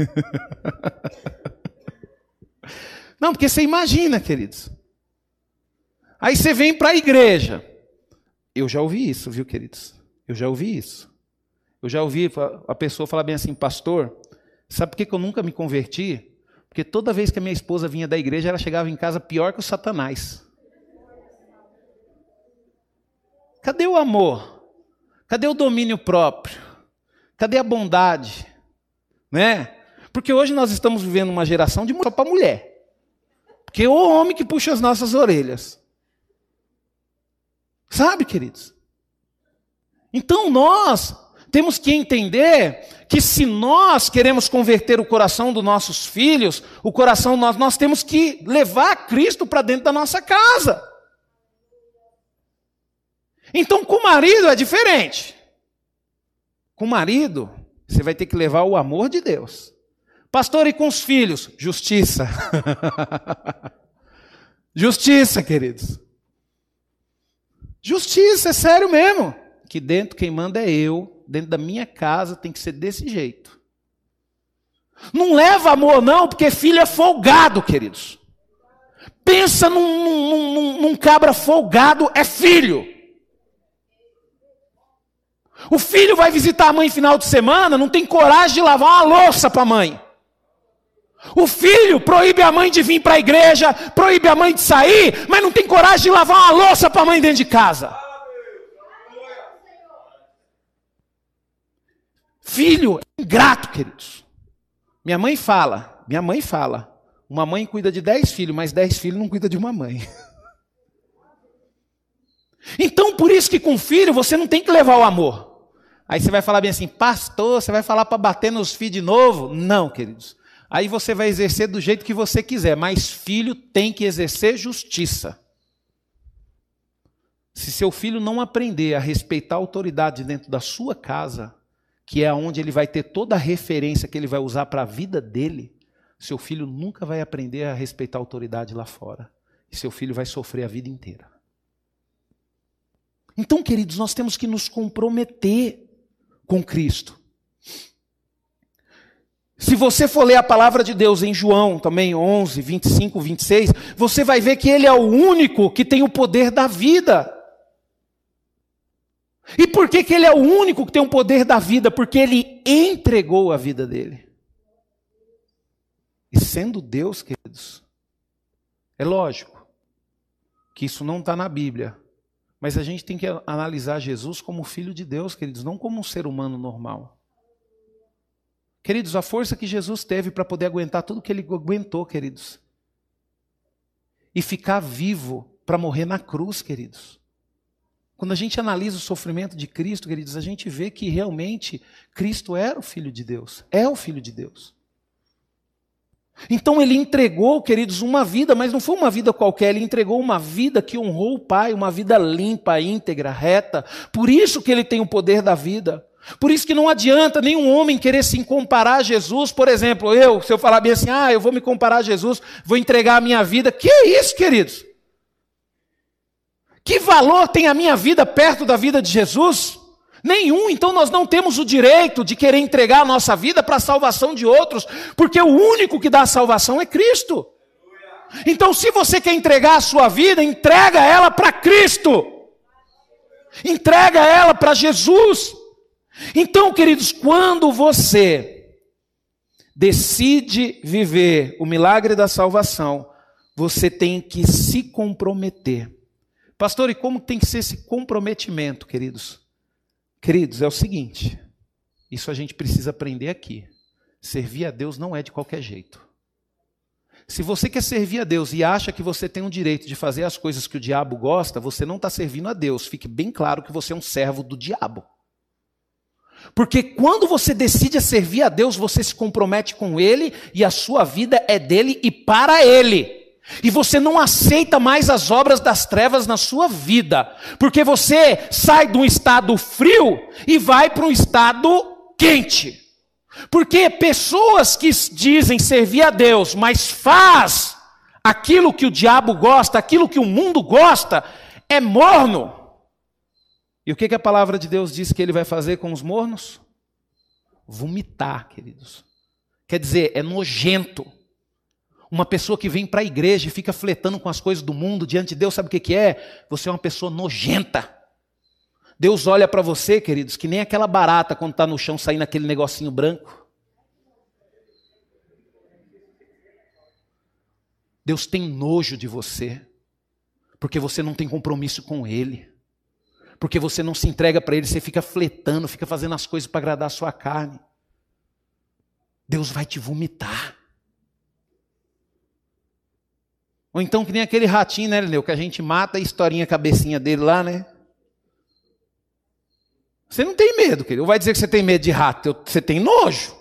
A: Não, porque você imagina, queridos. Aí você vem para a igreja. Eu já ouvi isso, viu, queridos? Eu já ouvi isso. Eu já ouvi a pessoa falar bem assim, pastor, sabe por que eu nunca me converti? Porque toda vez que a minha esposa vinha da igreja, ela chegava em casa pior que o Satanás. Cadê o amor? Cadê o domínio próprio? Cadê a bondade? né? Porque hoje nós estamos vivendo uma geração de só para mulher. Porque é o homem que puxa as nossas orelhas. Sabe, queridos? Então nós temos que entender que se nós queremos converter o coração dos nossos filhos, o coração nós, nós temos que levar Cristo para dentro da nossa casa. Então com o marido é diferente. Com o marido, você vai ter que levar o amor de Deus. Pastor, e com os filhos? Justiça. [LAUGHS] Justiça, queridos. Justiça, é sério mesmo. Que dentro quem manda é eu, dentro da minha casa tem que ser desse jeito. Não leva amor, não, porque filho é folgado, queridos. Pensa num, num, num, num cabra folgado, é filho. O filho vai visitar a mãe final de semana, não tem coragem de lavar uma louça para a mãe. O filho proíbe a mãe de vir para a igreja, proíbe a mãe de sair, mas não tem coragem de lavar uma louça para a mãe dentro de casa. Filho é ingrato, queridos. Minha mãe fala, minha mãe fala, uma mãe cuida de dez filhos, mas dez filhos não cuida de uma mãe. Então, por isso que com filho você não tem que levar o amor. Aí você vai falar bem assim, pastor, você vai falar para bater nos filhos de novo? Não, queridos. Aí você vai exercer do jeito que você quiser, mas filho tem que exercer justiça. Se seu filho não aprender a respeitar a autoridade dentro da sua casa, que é onde ele vai ter toda a referência que ele vai usar para a vida dele, seu filho nunca vai aprender a respeitar a autoridade lá fora. E seu filho vai sofrer a vida inteira. Então, queridos, nós temos que nos comprometer com Cristo. Se você for ler a palavra de Deus em João, também 11, 25, 26, você vai ver que ele é o único que tem o poder da vida. E por que, que ele é o único que tem o poder da vida? Porque ele entregou a vida dele. E sendo Deus, queridos, é lógico que isso não está na Bíblia. Mas a gente tem que analisar Jesus como filho de Deus, queridos, não como um ser humano normal. Queridos, a força que Jesus teve para poder aguentar tudo que ele aguentou, queridos. E ficar vivo para morrer na cruz, queridos. Quando a gente analisa o sofrimento de Cristo, queridos, a gente vê que realmente Cristo era o Filho de Deus, é o Filho de Deus. Então ele entregou, queridos, uma vida, mas não foi uma vida qualquer, ele entregou uma vida que honrou o Pai, uma vida limpa, íntegra, reta. Por isso que ele tem o poder da vida. Por isso que não adianta nenhum homem querer se comparar a Jesus. Por exemplo, eu, se eu falar bem assim, ah, eu vou me comparar a Jesus, vou entregar a minha vida. Que é isso, queridos? Que valor tem a minha vida perto da vida de Jesus? Nenhum, então nós não temos o direito de querer entregar a nossa vida para a salvação de outros, porque o único que dá a salvação é Cristo. Então, se você quer entregar a sua vida, entrega ela para Cristo, entrega ela para Jesus. Então, queridos, quando você decide viver o milagre da salvação, você tem que se comprometer. Pastor, e como tem que ser esse comprometimento, queridos? Queridos, é o seguinte: isso a gente precisa aprender aqui. Servir a Deus não é de qualquer jeito. Se você quer servir a Deus e acha que você tem o direito de fazer as coisas que o diabo gosta, você não está servindo a Deus. Fique bem claro que você é um servo do diabo. Porque quando você decide servir a Deus, você se compromete com Ele e a sua vida é dele e para Ele. E você não aceita mais as obras das trevas na sua vida, porque você sai de um estado frio e vai para um estado quente. Porque pessoas que dizem servir a Deus, mas faz aquilo que o diabo gosta, aquilo que o mundo gosta, é morno. E o que, que a palavra de Deus diz que ele vai fazer com os mornos? Vomitar, queridos. Quer dizer, é nojento. Uma pessoa que vem para a igreja e fica fletando com as coisas do mundo diante de Deus, sabe o que, que é? Você é uma pessoa nojenta. Deus olha para você, queridos, que nem aquela barata quando está no chão saindo aquele negocinho branco. Deus tem nojo de você, porque você não tem compromisso com Ele porque você não se entrega para Ele, você fica fletando, fica fazendo as coisas para agradar a sua carne. Deus vai te vomitar. Ou então que nem aquele ratinho, né, Leneu, que a gente mata a historinha, a cabecinha dele lá, né? Você não tem medo, querido. Ou vai dizer que você tem medo de rato, você tem nojo.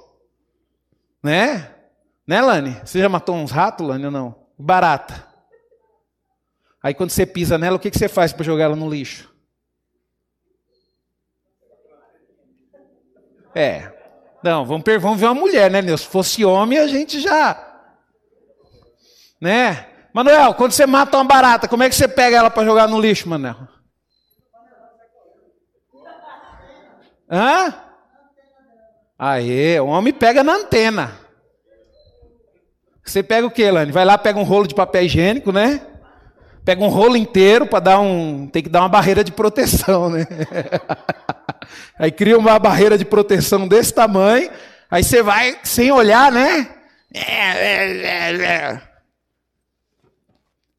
A: Né? Né, Lani? Você já matou uns ratos, Lani, ou não? Barata. Aí quando você pisa nela, o que você faz para jogar ela no lixo? É. Não, vamos, vamos ver uma mulher, né, Nilson? Se fosse homem, a gente já. Né? Manuel, quando você mata uma barata, como é que você pega ela para jogar no lixo, Manuel? Hã? Aí, o homem pega na antena. Você pega o que, Lani? Vai lá, pega um rolo de papel higiênico, né? Pega um rolo inteiro para dar um. Tem que dar uma barreira de proteção, né? [LAUGHS] Aí cria uma barreira de proteção desse tamanho. Aí você vai sem olhar, né?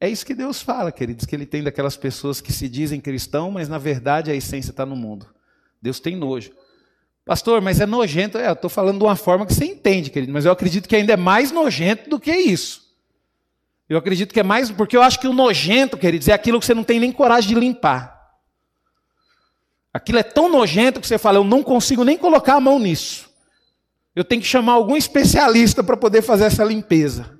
A: É isso que Deus fala, queridos, que Ele tem daquelas pessoas que se dizem cristão, mas na verdade a essência está no mundo. Deus tem nojo. Pastor, mas é nojento. É, eu estou falando de uma forma que você entende, querido, mas eu acredito que ainda é mais nojento do que isso. Eu acredito que é mais, porque eu acho que o nojento, queridos, é aquilo que você não tem nem coragem de limpar. Aquilo é tão nojento que você fala, eu não consigo nem colocar a mão nisso. Eu tenho que chamar algum especialista para poder fazer essa limpeza.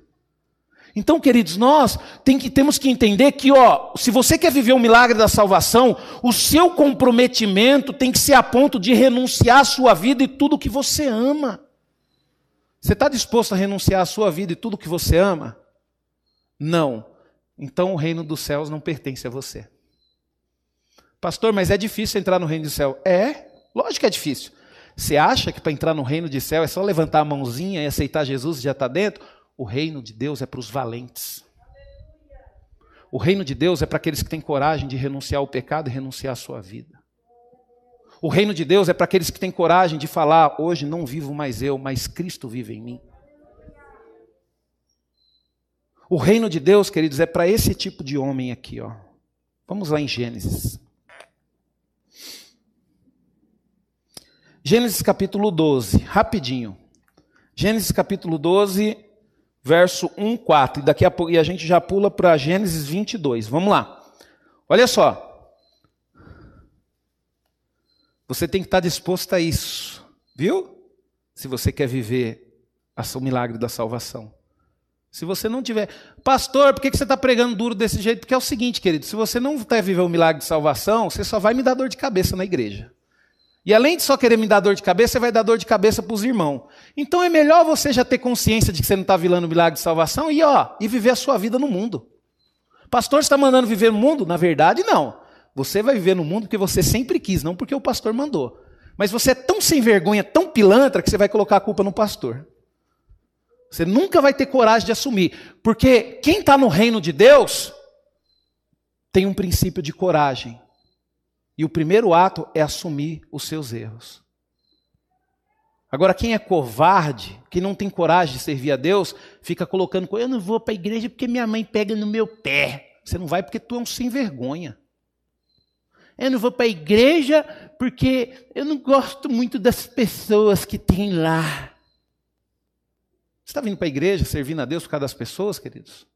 A: Então, queridos, nós tem que, temos que entender que, ó, se você quer viver o milagre da salvação, o seu comprometimento tem que ser a ponto de renunciar à sua vida e tudo que você ama. Você está disposto a renunciar à sua vida e tudo que você ama? Não. Então o reino dos céus não pertence a você. Pastor, mas é difícil entrar no reino do céu. É, lógico que é difícil. Você acha que para entrar no reino de céu é só levantar a mãozinha e aceitar Jesus e já está dentro? O reino de Deus é para os valentes. O reino de Deus é para aqueles que têm coragem de renunciar ao pecado e renunciar à sua vida. O reino de Deus é para aqueles que têm coragem de falar: hoje não vivo mais eu, mas Cristo vive em mim. O reino de Deus, queridos, é para esse tipo de homem aqui, ó. Vamos lá em Gênesis. Gênesis capítulo 12, rapidinho. Gênesis capítulo 12, verso 1, 4. E daqui a e a gente já pula para Gênesis 22. Vamos lá. Olha só. Você tem que estar disposto a isso, viu? Se você quer viver o milagre da salvação. Se você não tiver. Pastor, por que você está pregando duro desse jeito? Porque é o seguinte, querido: se você não quer viver o milagre de salvação, você só vai me dar dor de cabeça na igreja. E além de só querer me dar dor de cabeça, você vai dar dor de cabeça para os irmãos. Então é melhor você já ter consciência de que você não está vivendo o milagre de salvação e, ó, e viver a sua vida no mundo. Pastor está mandando viver no mundo? Na verdade, não. Você vai viver no mundo porque você sempre quis, não porque o pastor mandou. Mas você é tão sem vergonha, tão pilantra, que você vai colocar a culpa no pastor. Você nunca vai ter coragem de assumir. Porque quem está no reino de Deus tem um princípio de coragem. E o primeiro ato é assumir os seus erros. Agora, quem é covarde, quem não tem coragem de servir a Deus, fica colocando, eu não vou para a igreja porque minha mãe pega no meu pé. Você não vai porque tu é um sem vergonha. Eu não vou para a igreja porque eu não gosto muito das pessoas que tem lá. Você está vindo para a igreja servindo a Deus por causa das pessoas, queridos?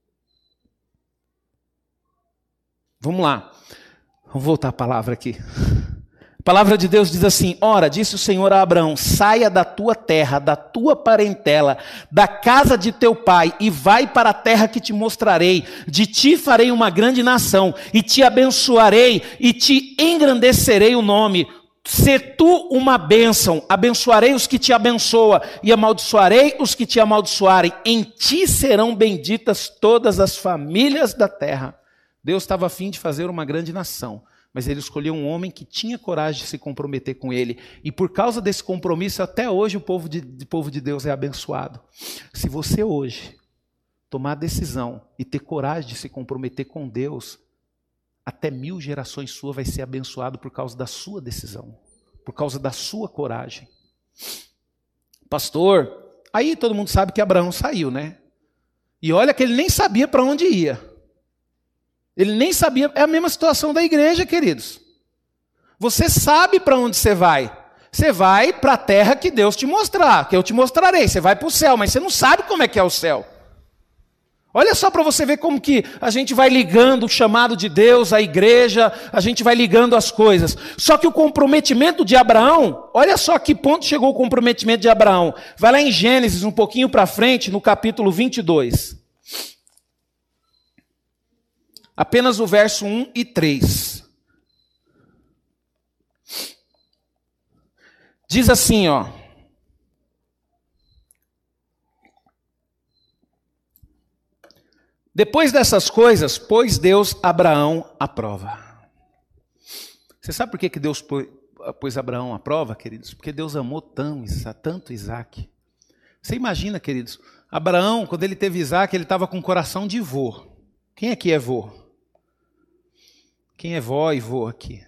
A: Vamos lá. Vamos voltar à palavra aqui. A palavra de Deus diz assim: Ora, disse o Senhor a Abraão: saia da tua terra, da tua parentela, da casa de teu pai, e vai para a terra que te mostrarei. De ti farei uma grande nação, e te abençoarei, e te engrandecerei o nome. Se tu uma bênção, abençoarei os que te abençoam, e amaldiçoarei os que te amaldiçoarem. Em ti serão benditas todas as famílias da terra. Deus estava afim de fazer uma grande nação, mas ele escolheu um homem que tinha coragem de se comprometer com ele. E por causa desse compromisso, até hoje o povo de, o povo de Deus é abençoado. Se você hoje tomar a decisão e ter coragem de se comprometer com Deus, até mil gerações suas vai ser abençoado por causa da sua decisão, por causa da sua coragem. Pastor, aí todo mundo sabe que Abraão saiu, né? E olha que ele nem sabia para onde ia. Ele nem sabia. É a mesma situação da igreja, queridos. Você sabe para onde você vai. Você vai para a terra que Deus te mostrar, que eu te mostrarei. Você vai para o céu, mas você não sabe como é que é o céu. Olha só para você ver como que a gente vai ligando o chamado de Deus, a igreja, a gente vai ligando as coisas. Só que o comprometimento de Abraão, olha só que ponto chegou o comprometimento de Abraão. Vai lá em Gênesis, um pouquinho para frente, no capítulo 22. Apenas o verso 1 e 3. Diz assim, ó. Depois dessas coisas, pôs Deus Abraão à prova. Você sabe por que Deus pôs Abraão à prova, queridos? Porque Deus amou tanto Isaac. Você imagina, queridos, Abraão, quando ele teve Isaac, ele estava com coração de vô. Quem aqui é vô? Quem é vó e vô aqui?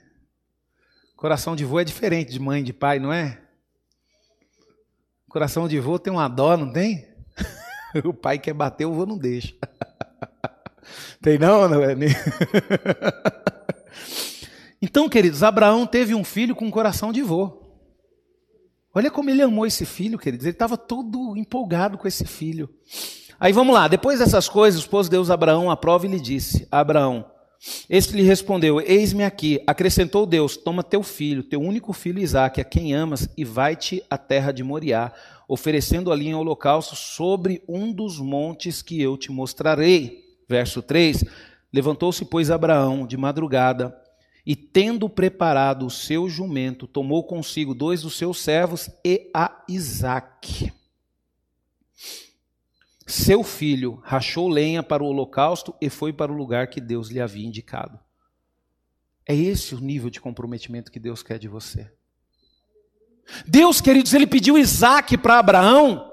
A: Coração de vô é diferente de mãe e de pai, não é? Coração de vô tem uma dó, não tem? [LAUGHS] o pai quer bater, o vô não deixa. [LAUGHS] Tem não, não é? [LAUGHS] então, queridos, Abraão teve um filho com um coração de vô. Olha como ele amou esse filho, queridos. Ele estava todo empolgado com esse filho. Aí vamos lá, depois dessas coisas, pôs Deus Abraão à prova e lhe disse: Abraão, este lhe respondeu: Eis-me aqui. Acrescentou Deus: Toma teu filho, teu único filho Isaque, a quem amas, e vai-te à terra de Moriá, oferecendo ali em holocausto sobre um dos montes que eu te mostrarei. Verso 3: Levantou-se, pois, Abraão de madrugada, e tendo preparado o seu jumento, tomou consigo dois dos seus servos e a Isaque. Seu filho rachou lenha para o holocausto e foi para o lugar que Deus lhe havia indicado. É esse o nível de comprometimento que Deus quer de você. Deus, queridos, ele pediu Isaac para Abraão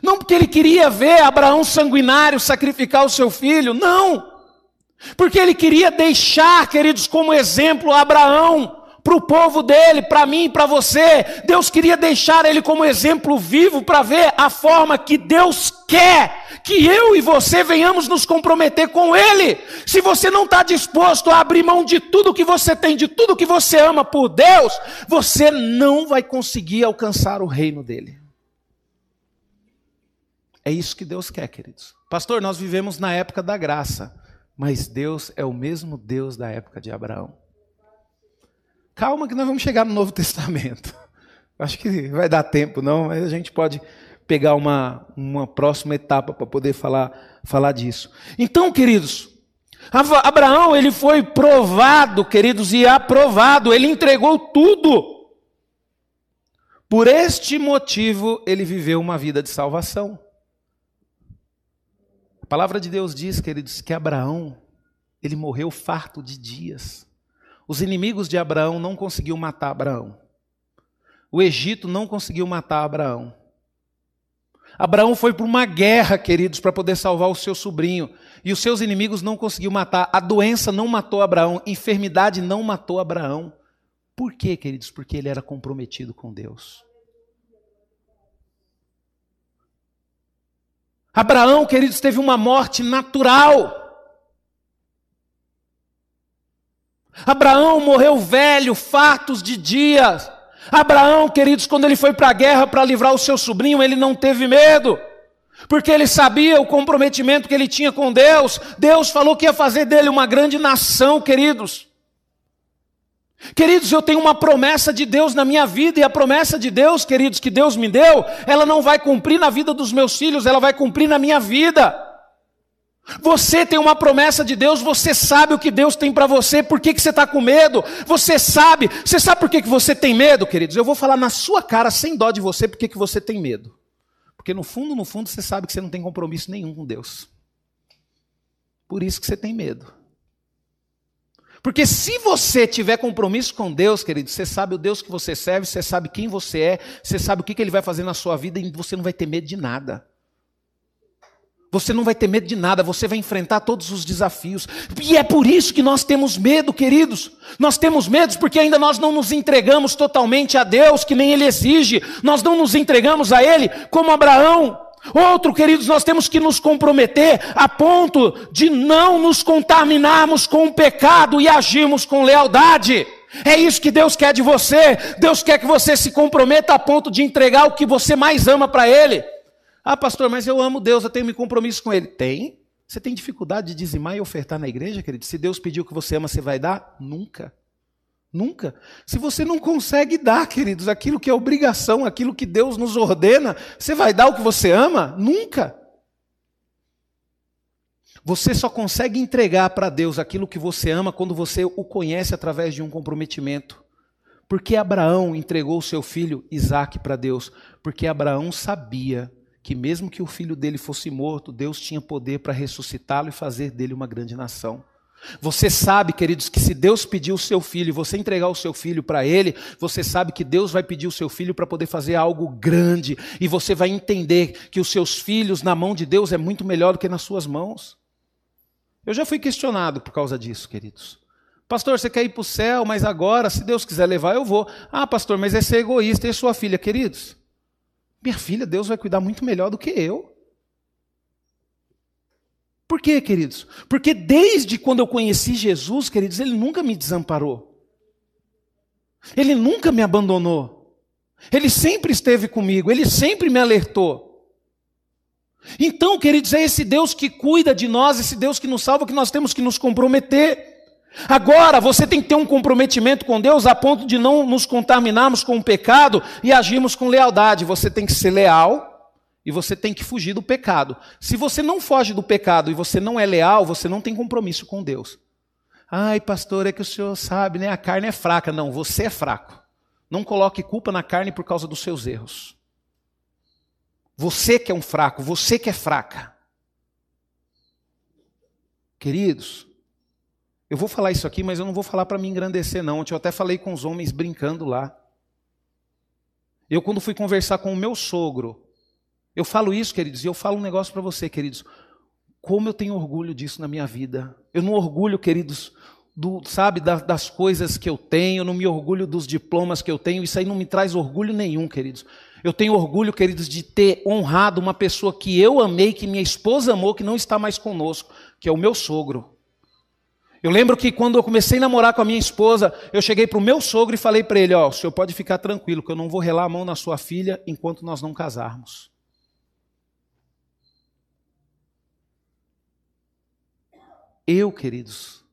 A: não porque ele queria ver Abraão sanguinário sacrificar o seu filho, não. Porque ele queria deixar, queridos, como exemplo Abraão para o povo dele, para mim, para você. Deus queria deixar ele como exemplo vivo para ver a forma que Deus quer que eu e você venhamos nos comprometer com Ele. Se você não está disposto a abrir mão de tudo que você tem, de tudo que você ama por Deus, você não vai conseguir alcançar o reino dele. É isso que Deus quer, queridos. Pastor, nós vivemos na época da graça, mas Deus é o mesmo Deus da época de Abraão. Calma que nós vamos chegar no Novo Testamento. [LAUGHS] Acho que vai dar tempo, não, mas a gente pode pegar uma, uma próxima etapa para poder falar, falar disso. Então, queridos, Abraão, ele foi provado, queridos, e aprovado, ele entregou tudo. Por este motivo, ele viveu uma vida de salvação palavra de Deus diz, queridos, que Abraão, ele morreu farto de dias. Os inimigos de Abraão não conseguiu matar Abraão. O Egito não conseguiu matar Abraão. Abraão foi para uma guerra, queridos, para poder salvar o seu sobrinho. E os seus inimigos não conseguiu matar. A doença não matou Abraão. Enfermidade não matou Abraão. Por quê, queridos? Porque ele era comprometido com Deus. Abraão, queridos, teve uma morte natural. Abraão morreu velho, fartos de dias. Abraão, queridos, quando ele foi para a guerra para livrar o seu sobrinho, ele não teve medo, porque ele sabia o comprometimento que ele tinha com Deus. Deus falou que ia fazer dele uma grande nação, queridos. Queridos, eu tenho uma promessa de Deus na minha vida, e a promessa de Deus, queridos, que Deus me deu, ela não vai cumprir na vida dos meus filhos, ela vai cumprir na minha vida. Você tem uma promessa de Deus, você sabe o que Deus tem para você, por que, que você está com medo? Você sabe, você sabe por que, que você tem medo, queridos? Eu vou falar na sua cara, sem dó de você, por que, que você tem medo. Porque no fundo, no fundo, você sabe que você não tem compromisso nenhum com Deus. Por isso que você tem medo. Porque se você tiver compromisso com Deus, querido, você sabe o Deus que você serve, você sabe quem você é, você sabe o que Ele vai fazer na sua vida e você não vai ter medo de nada. Você não vai ter medo de nada, você vai enfrentar todos os desafios. E é por isso que nós temos medo, queridos. Nós temos medo porque ainda nós não nos entregamos totalmente a Deus, que nem Ele exige. Nós não nos entregamos a Ele como Abraão. Outro, queridos, nós temos que nos comprometer a ponto de não nos contaminarmos com o pecado e agirmos com lealdade. É isso que Deus quer de você. Deus quer que você se comprometa a ponto de entregar o que você mais ama para Ele. Ah, pastor, mas eu amo Deus, eu tenho me compromisso com Ele. Tem, Você tem dificuldade de dizimar e ofertar na igreja, querido? Se Deus pediu que você ama, você vai dar? Nunca. Nunca. Se você não consegue dar, queridos, aquilo que é obrigação, aquilo que Deus nos ordena, você vai dar o que você ama? Nunca. Você só consegue entregar para Deus aquilo que você ama quando você o conhece através de um comprometimento. Porque Abraão entregou seu filho Isaac para Deus? Porque Abraão sabia que, mesmo que o filho dele fosse morto, Deus tinha poder para ressuscitá-lo e fazer dele uma grande nação. Você sabe, queridos, que se Deus pedir o seu filho e você entregar o seu filho para ele, você sabe que Deus vai pedir o seu filho para poder fazer algo grande e você vai entender que os seus filhos na mão de Deus é muito melhor do que nas suas mãos. Eu já fui questionado por causa disso, queridos. Pastor, você quer ir para o céu, mas agora, se Deus quiser levar, eu vou. Ah, pastor, mas é ser egoísta. E sua filha, queridos? Minha filha, Deus vai cuidar muito melhor do que eu. Por quê, queridos? Porque desde quando eu conheci Jesus, queridos, Ele nunca me desamparou. Ele nunca me abandonou. Ele sempre esteve comigo, Ele sempre me alertou. Então, queridos, é esse Deus que cuida de nós, esse Deus que nos salva, que nós temos que nos comprometer. Agora, você tem que ter um comprometimento com Deus a ponto de não nos contaminarmos com o pecado e agirmos com lealdade. Você tem que ser leal e você tem que fugir do pecado. Se você não foge do pecado e você não é leal, você não tem compromisso com Deus. Ai, pastor, é que o senhor sabe, né? A carne é fraca. Não, você é fraco. Não coloque culpa na carne por causa dos seus erros. Você que é um fraco, você que é fraca. Queridos, eu vou falar isso aqui, mas eu não vou falar para me engrandecer, não. Ontem eu até falei com os homens brincando lá. Eu, quando fui conversar com o meu sogro, eu falo isso, queridos, e eu falo um negócio para você, queridos. Como eu tenho orgulho disso na minha vida. Eu não orgulho, queridos, do, sabe, das coisas que eu tenho, eu não me orgulho dos diplomas que eu tenho, isso aí não me traz orgulho nenhum, queridos. Eu tenho orgulho, queridos, de ter honrado uma pessoa que eu amei, que minha esposa amou, que não está mais conosco, que é o meu sogro. Eu lembro que quando eu comecei a namorar com a minha esposa, eu cheguei para o meu sogro e falei para ele: Ó, o senhor pode ficar tranquilo, que eu não vou relar a mão na sua filha enquanto nós não casarmos. Eu, queridos,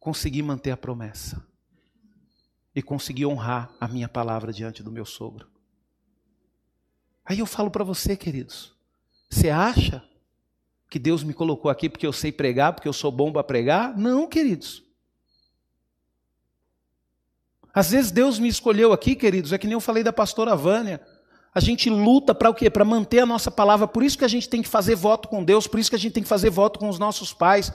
A: consegui manter a promessa e consegui honrar a minha palavra diante do meu sogro. Aí eu falo para você, queridos, você acha que Deus me colocou aqui porque eu sei pregar, porque eu sou bom para pregar? Não, queridos. Às vezes Deus me escolheu aqui, queridos, é que nem eu falei da pastora Vânia. A gente luta para o quê? Para manter a nossa palavra. Por isso que a gente tem que fazer voto com Deus, por isso que a gente tem que fazer voto com os nossos pais.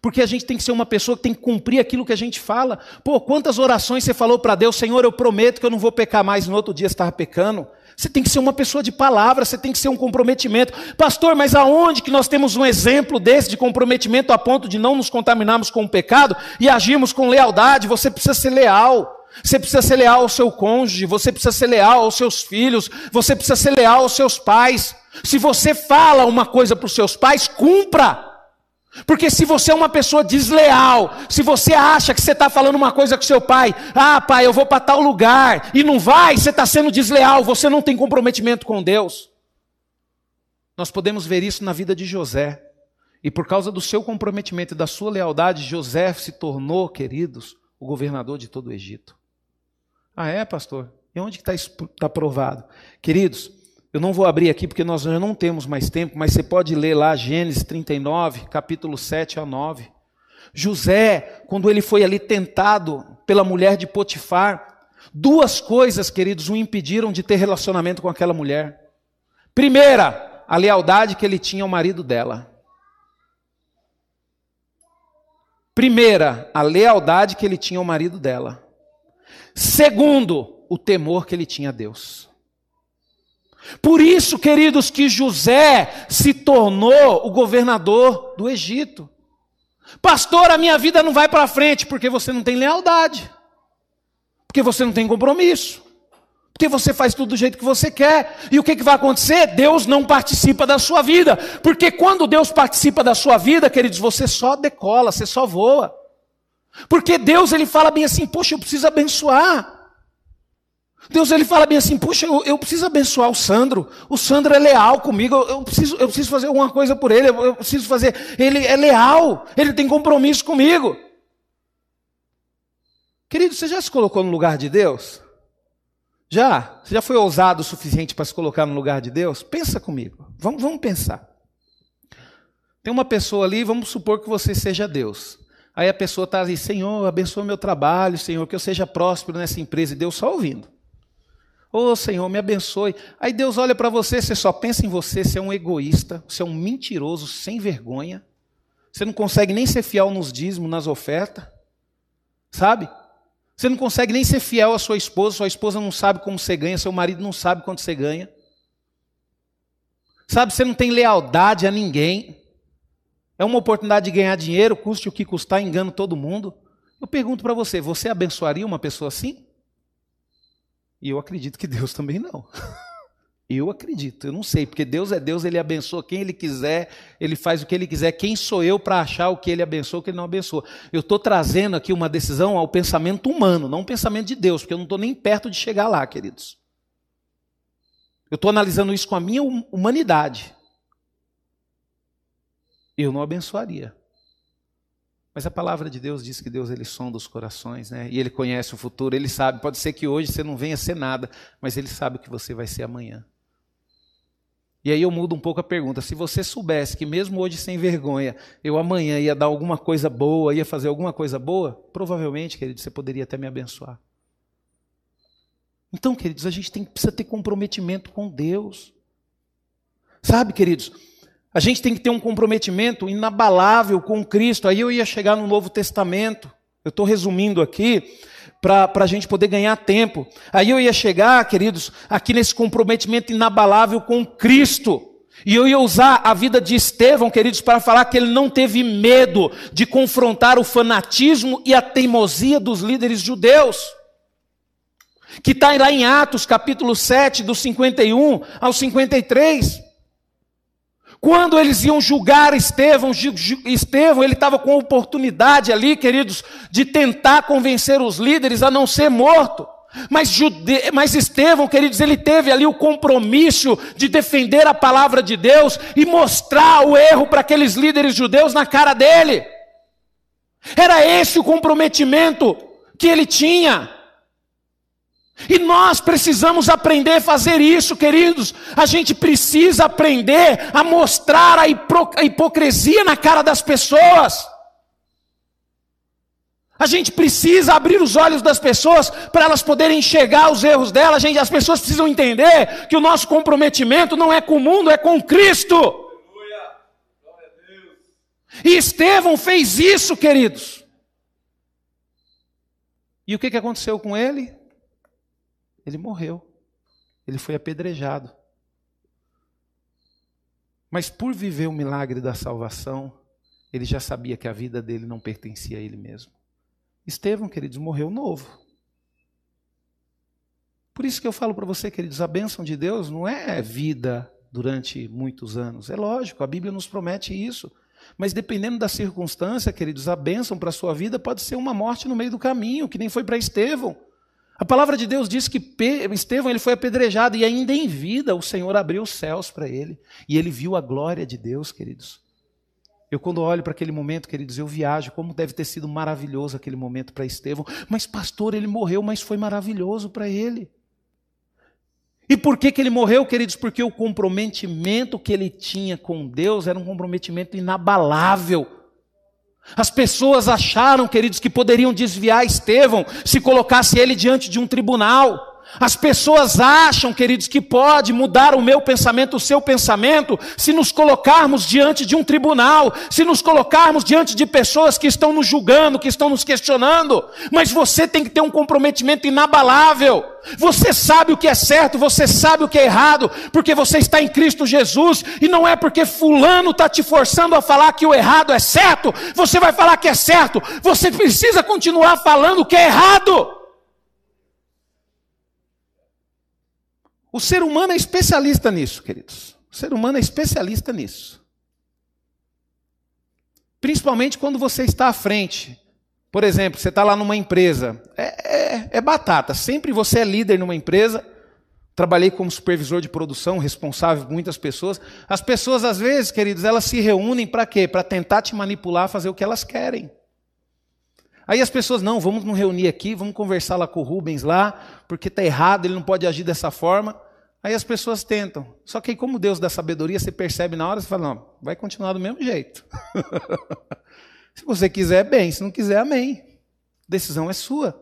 A: Porque a gente tem que ser uma pessoa que tem que cumprir aquilo que a gente fala. Pô, quantas orações você falou para Deus, Senhor, eu prometo que eu não vou pecar mais, no outro dia você estava pecando. Você tem que ser uma pessoa de palavra, você tem que ser um comprometimento. Pastor, mas aonde que nós temos um exemplo desse de comprometimento a ponto de não nos contaminarmos com o pecado e agirmos com lealdade? Você precisa ser leal. Você precisa ser leal ao seu cônjuge, você precisa ser leal aos seus filhos, você precisa ser leal aos seus pais. Se você fala uma coisa para os seus pais, cumpra. Porque se você é uma pessoa desleal, se você acha que você está falando uma coisa com seu pai, ah, pai, eu vou para tal lugar, e não vai, você está sendo desleal, você não tem comprometimento com Deus. Nós podemos ver isso na vida de José. E por causa do seu comprometimento e da sua lealdade, José se tornou, queridos, o governador de todo o Egito. Ah, é, pastor? E onde está tá provado? Queridos, eu não vou abrir aqui porque nós já não temos mais tempo, mas você pode ler lá Gênesis 39, capítulo 7 a 9. José, quando ele foi ali tentado pela mulher de Potifar, duas coisas, queridos, o impediram de ter relacionamento com aquela mulher. Primeira, a lealdade que ele tinha ao marido dela. Primeira, a lealdade que ele tinha ao marido dela. Segundo, o temor que ele tinha a Deus. Por isso, queridos, que José se tornou o governador do Egito. Pastor, a minha vida não vai para frente porque você não tem lealdade, porque você não tem compromisso, porque você faz tudo do jeito que você quer. E o que, que vai acontecer? Deus não participa da sua vida, porque quando Deus participa da sua vida, queridos, você só decola, você só voa. Porque Deus ele fala bem assim: Poxa, eu preciso abençoar. Deus ele fala bem assim: puxa, eu, eu, preciso abençoar o Sandro. O Sandro é leal comigo. Eu, eu, preciso, eu preciso fazer alguma coisa por ele. Eu, eu preciso fazer. Ele é leal. Ele tem compromisso comigo. Querido, você já se colocou no lugar de Deus? Já? Você já foi ousado o suficiente para se colocar no lugar de Deus? Pensa comigo. Vamos, vamos pensar. Tem uma pessoa ali, vamos supor que você seja Deus. Aí a pessoa está ali, Senhor, abençoa meu trabalho, Senhor, que eu seja próspero nessa empresa. E Deus só ouvindo. Ô oh, Senhor, me abençoe. Aí Deus olha para você, você só pensa em você, você é um egoísta, você é um mentiroso, sem vergonha. Você não consegue nem ser fiel nos dízimos, nas ofertas. Sabe? Você não consegue nem ser fiel à sua esposa, sua esposa não sabe como você ganha, seu marido não sabe quanto você ganha. Sabe, você não tem lealdade a ninguém. É uma oportunidade de ganhar dinheiro, custe o que custar, engano todo mundo. Eu pergunto para você, você abençoaria uma pessoa assim? E eu acredito que Deus [LAUGHS] também não. Eu acredito, eu não sei, porque Deus é Deus, Ele abençoa quem Ele quiser, Ele faz o que Ele quiser. Quem sou eu para achar o que Ele abençoa, o que Ele não abençoa? Eu estou trazendo aqui uma decisão ao pensamento humano, não ao pensamento de Deus, porque eu não estou nem perto de chegar lá, queridos. Eu estou analisando isso com a minha humanidade. Eu não abençoaria. Mas a palavra de Deus diz que Deus ele sonda os corações, né? E ele conhece o futuro, ele sabe. Pode ser que hoje você não venha ser nada, mas ele sabe o que você vai ser amanhã. E aí eu mudo um pouco a pergunta. Se você soubesse que mesmo hoje sem vergonha, eu amanhã ia dar alguma coisa boa, ia fazer alguma coisa boa, provavelmente, querido, você poderia até me abençoar. Então, queridos, a gente tem, precisa ter comprometimento com Deus. Sabe, queridos, a gente tem que ter um comprometimento inabalável com Cristo. Aí eu ia chegar no Novo Testamento. Eu estou resumindo aqui para a gente poder ganhar tempo. Aí eu ia chegar, queridos, aqui nesse comprometimento inabalável com Cristo. E eu ia usar a vida de Estevão, queridos, para falar que ele não teve medo de confrontar o fanatismo e a teimosia dos líderes judeus. Que está lá em Atos, capítulo 7, do 51 ao 53. Quando eles iam julgar Estevão, Estevão, ele estava com oportunidade ali, queridos, de tentar convencer os líderes a não ser morto. Mas, Jude... Mas Estevão, queridos, ele teve ali o compromisso de defender a palavra de Deus e mostrar o erro para aqueles líderes judeus na cara dele. Era esse o comprometimento que ele tinha. E nós precisamos aprender a fazer isso, queridos. A gente precisa aprender a mostrar a, hipocrisia na cara das pessoas. A gente precisa abrir os olhos das pessoas para elas poderem enxergar os erros delas. Gente, as pessoas precisam entender que o nosso comprometimento não é com o mundo, é com Cristo. E Estevão fez isso, queridos. E o que aconteceu com ele? Ele morreu. Ele foi apedrejado. Mas por viver o milagre da salvação, ele já sabia que a vida dele não pertencia a ele mesmo. Estevão, queridos, morreu novo. Por isso que eu falo para você, queridos, a bênção de Deus não é vida durante muitos anos. É lógico, a Bíblia nos promete isso. Mas dependendo da circunstância, queridos, a bênção para a sua vida pode ser uma morte no meio do caminho, que nem foi para Estevão. A palavra de Deus diz que Estevão ele foi apedrejado e ainda em vida o Senhor abriu os céus para ele e ele viu a glória de Deus, queridos. Eu quando olho para aquele momento, queridos, eu viajo, como deve ter sido maravilhoso aquele momento para Estevão. Mas pastor, ele morreu, mas foi maravilhoso para ele. E por que, que ele morreu, queridos? Porque o comprometimento que ele tinha com Deus era um comprometimento inabalável. As pessoas acharam, queridos, que poderiam desviar Estevão se colocasse ele diante de um tribunal. As pessoas acham, queridos, que pode mudar o meu pensamento, o seu pensamento, se nos colocarmos diante de um tribunal, se nos colocarmos diante de pessoas que estão nos julgando, que estão nos questionando. Mas você tem que ter um comprometimento inabalável. Você sabe o que é certo, você sabe o que é errado, porque você está em Cristo Jesus, e não é porque Fulano está te forçando a falar que o errado é certo, você vai falar que é certo, você precisa continuar falando que é errado. O ser humano é especialista nisso, queridos. O ser humano é especialista nisso. Principalmente quando você está à frente. Por exemplo, você está lá numa empresa, é, é, é batata, sempre você é líder numa empresa. Trabalhei como supervisor de produção, responsável por muitas pessoas. As pessoas, às vezes, queridos, elas se reúnem para quê? Para tentar te manipular, fazer o que elas querem. Aí as pessoas, não, vamos nos reunir aqui, vamos conversar lá com o Rubens lá, porque está errado, ele não pode agir dessa forma. Aí as pessoas tentam. Só que aí, como Deus dá sabedoria, você percebe na hora, você fala, não, vai continuar do mesmo jeito. [LAUGHS] se você quiser, bem, se não quiser, amém. Decisão é sua.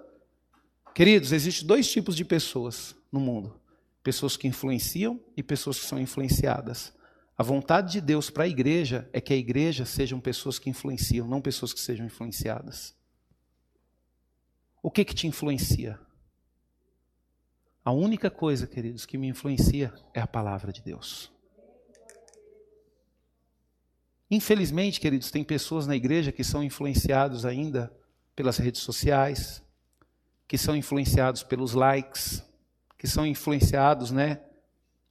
A: Queridos, existem dois tipos de pessoas no mundo pessoas que influenciam e pessoas que são influenciadas. A vontade de Deus para a igreja é que a igreja sejam pessoas que influenciam, não pessoas que sejam influenciadas. O que que te influencia? A única coisa, queridos, que me influencia é a palavra de Deus. Infelizmente, queridos, tem pessoas na igreja que são influenciados ainda pelas redes sociais, que são influenciados pelos likes, que são influenciados, né,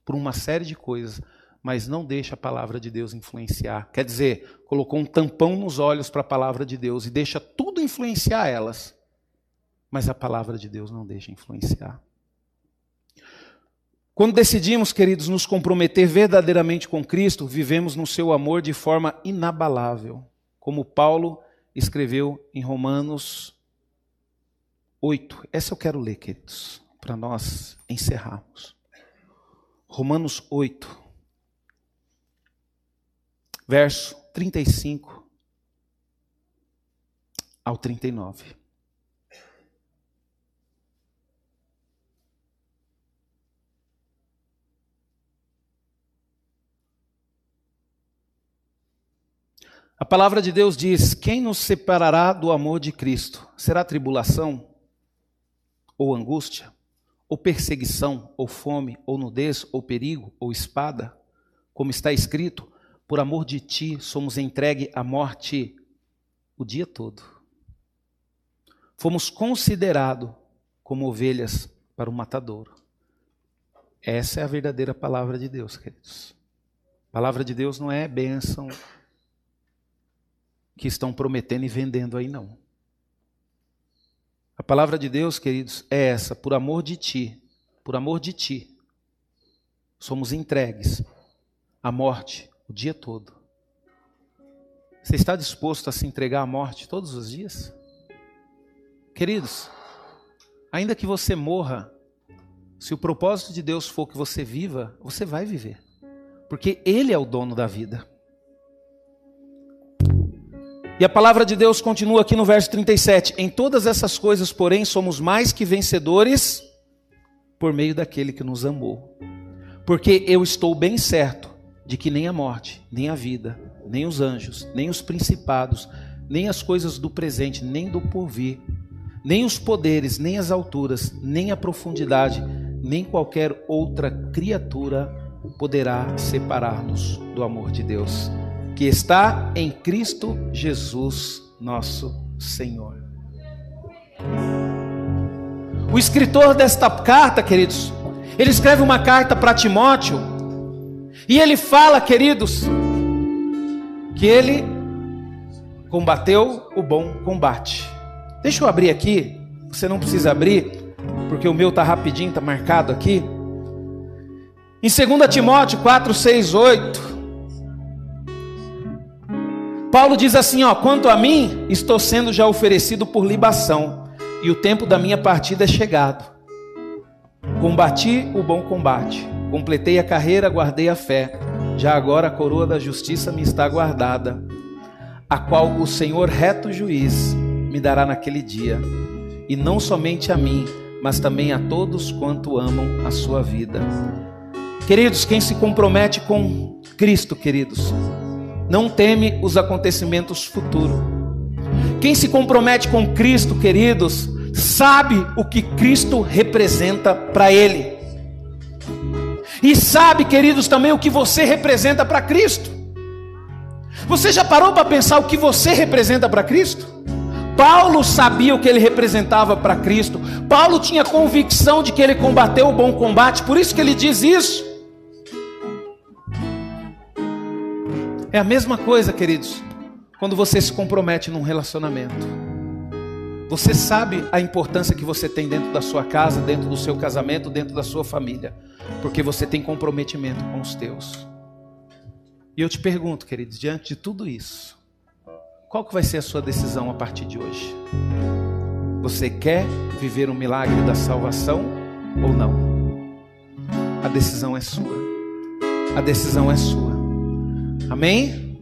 A: por uma série de coisas, mas não deixa a palavra de Deus influenciar. Quer dizer, colocou um tampão nos olhos para a palavra de Deus e deixa tudo influenciar elas. Mas a palavra de Deus não deixa influenciar. Quando decidimos, queridos, nos comprometer verdadeiramente com Cristo, vivemos no seu amor de forma inabalável, como Paulo escreveu em Romanos 8. Essa eu quero ler, queridos para nós encerrarmos. Romanos 8, verso 35 ao 39. A palavra de Deus diz: Quem nos separará do amor de Cristo? Será tribulação ou angústia? ou perseguição, ou fome, ou nudez, ou perigo, ou espada, como está escrito, por amor de ti somos entregue à morte o dia todo. Fomos considerados como ovelhas para o matadouro. Essa é a verdadeira palavra de Deus, queridos. A palavra de Deus não é bênção que estão prometendo e vendendo aí, não. A palavra de Deus, queridos, é essa: por amor de ti, por amor de ti, somos entregues à morte o dia todo. Você está disposto a se entregar à morte todos os dias? Queridos, ainda que você morra, se o propósito de Deus for que você viva, você vai viver, porque Ele é o dono da vida. E a palavra de Deus continua aqui no verso 37. Em todas essas coisas, porém, somos mais que vencedores por meio daquele que nos amou. Porque eu estou bem certo de que nem a morte, nem a vida, nem os anjos, nem os principados, nem as coisas do presente, nem do porvir, nem os poderes, nem as alturas, nem a profundidade, nem qualquer outra criatura poderá separar-nos do amor de Deus que está em Cristo Jesus, nosso Senhor. O escritor desta carta, queridos, ele escreve uma carta para Timóteo e ele fala, queridos, que ele combateu o bom combate. Deixa eu abrir aqui, você não precisa abrir, porque o meu está rapidinho, está marcado aqui. Em 2 Timóteo 4, 6, 8. Paulo diz assim, ó, quanto a mim, estou sendo já oferecido por libação, e o tempo da minha partida é chegado. Combati o bom combate, completei a carreira, guardei a fé. Já agora a coroa da justiça me está guardada, a qual o Senhor reto juiz me dará naquele dia, e não somente a mim, mas também a todos quanto amam a sua vida. Queridos, quem se compromete com Cristo, queridos, não teme os acontecimentos futuros. Quem se compromete com Cristo, queridos, sabe o que Cristo representa para ele. E sabe, queridos, também o que você representa para Cristo. Você já parou para pensar o que você representa para Cristo? Paulo sabia o que ele representava para Cristo. Paulo tinha convicção de que ele combateu o bom combate, por isso que ele diz isso. É a mesma coisa, queridos, quando você se compromete num relacionamento. Você sabe a importância que você tem dentro da sua casa, dentro do seu casamento, dentro da sua família, porque você tem comprometimento com os teus. E eu te pergunto, queridos, diante de tudo isso, qual que vai ser a sua decisão a partir de hoje? Você quer viver o milagre da salvação ou não? A decisão é sua. A decisão é sua. Amém?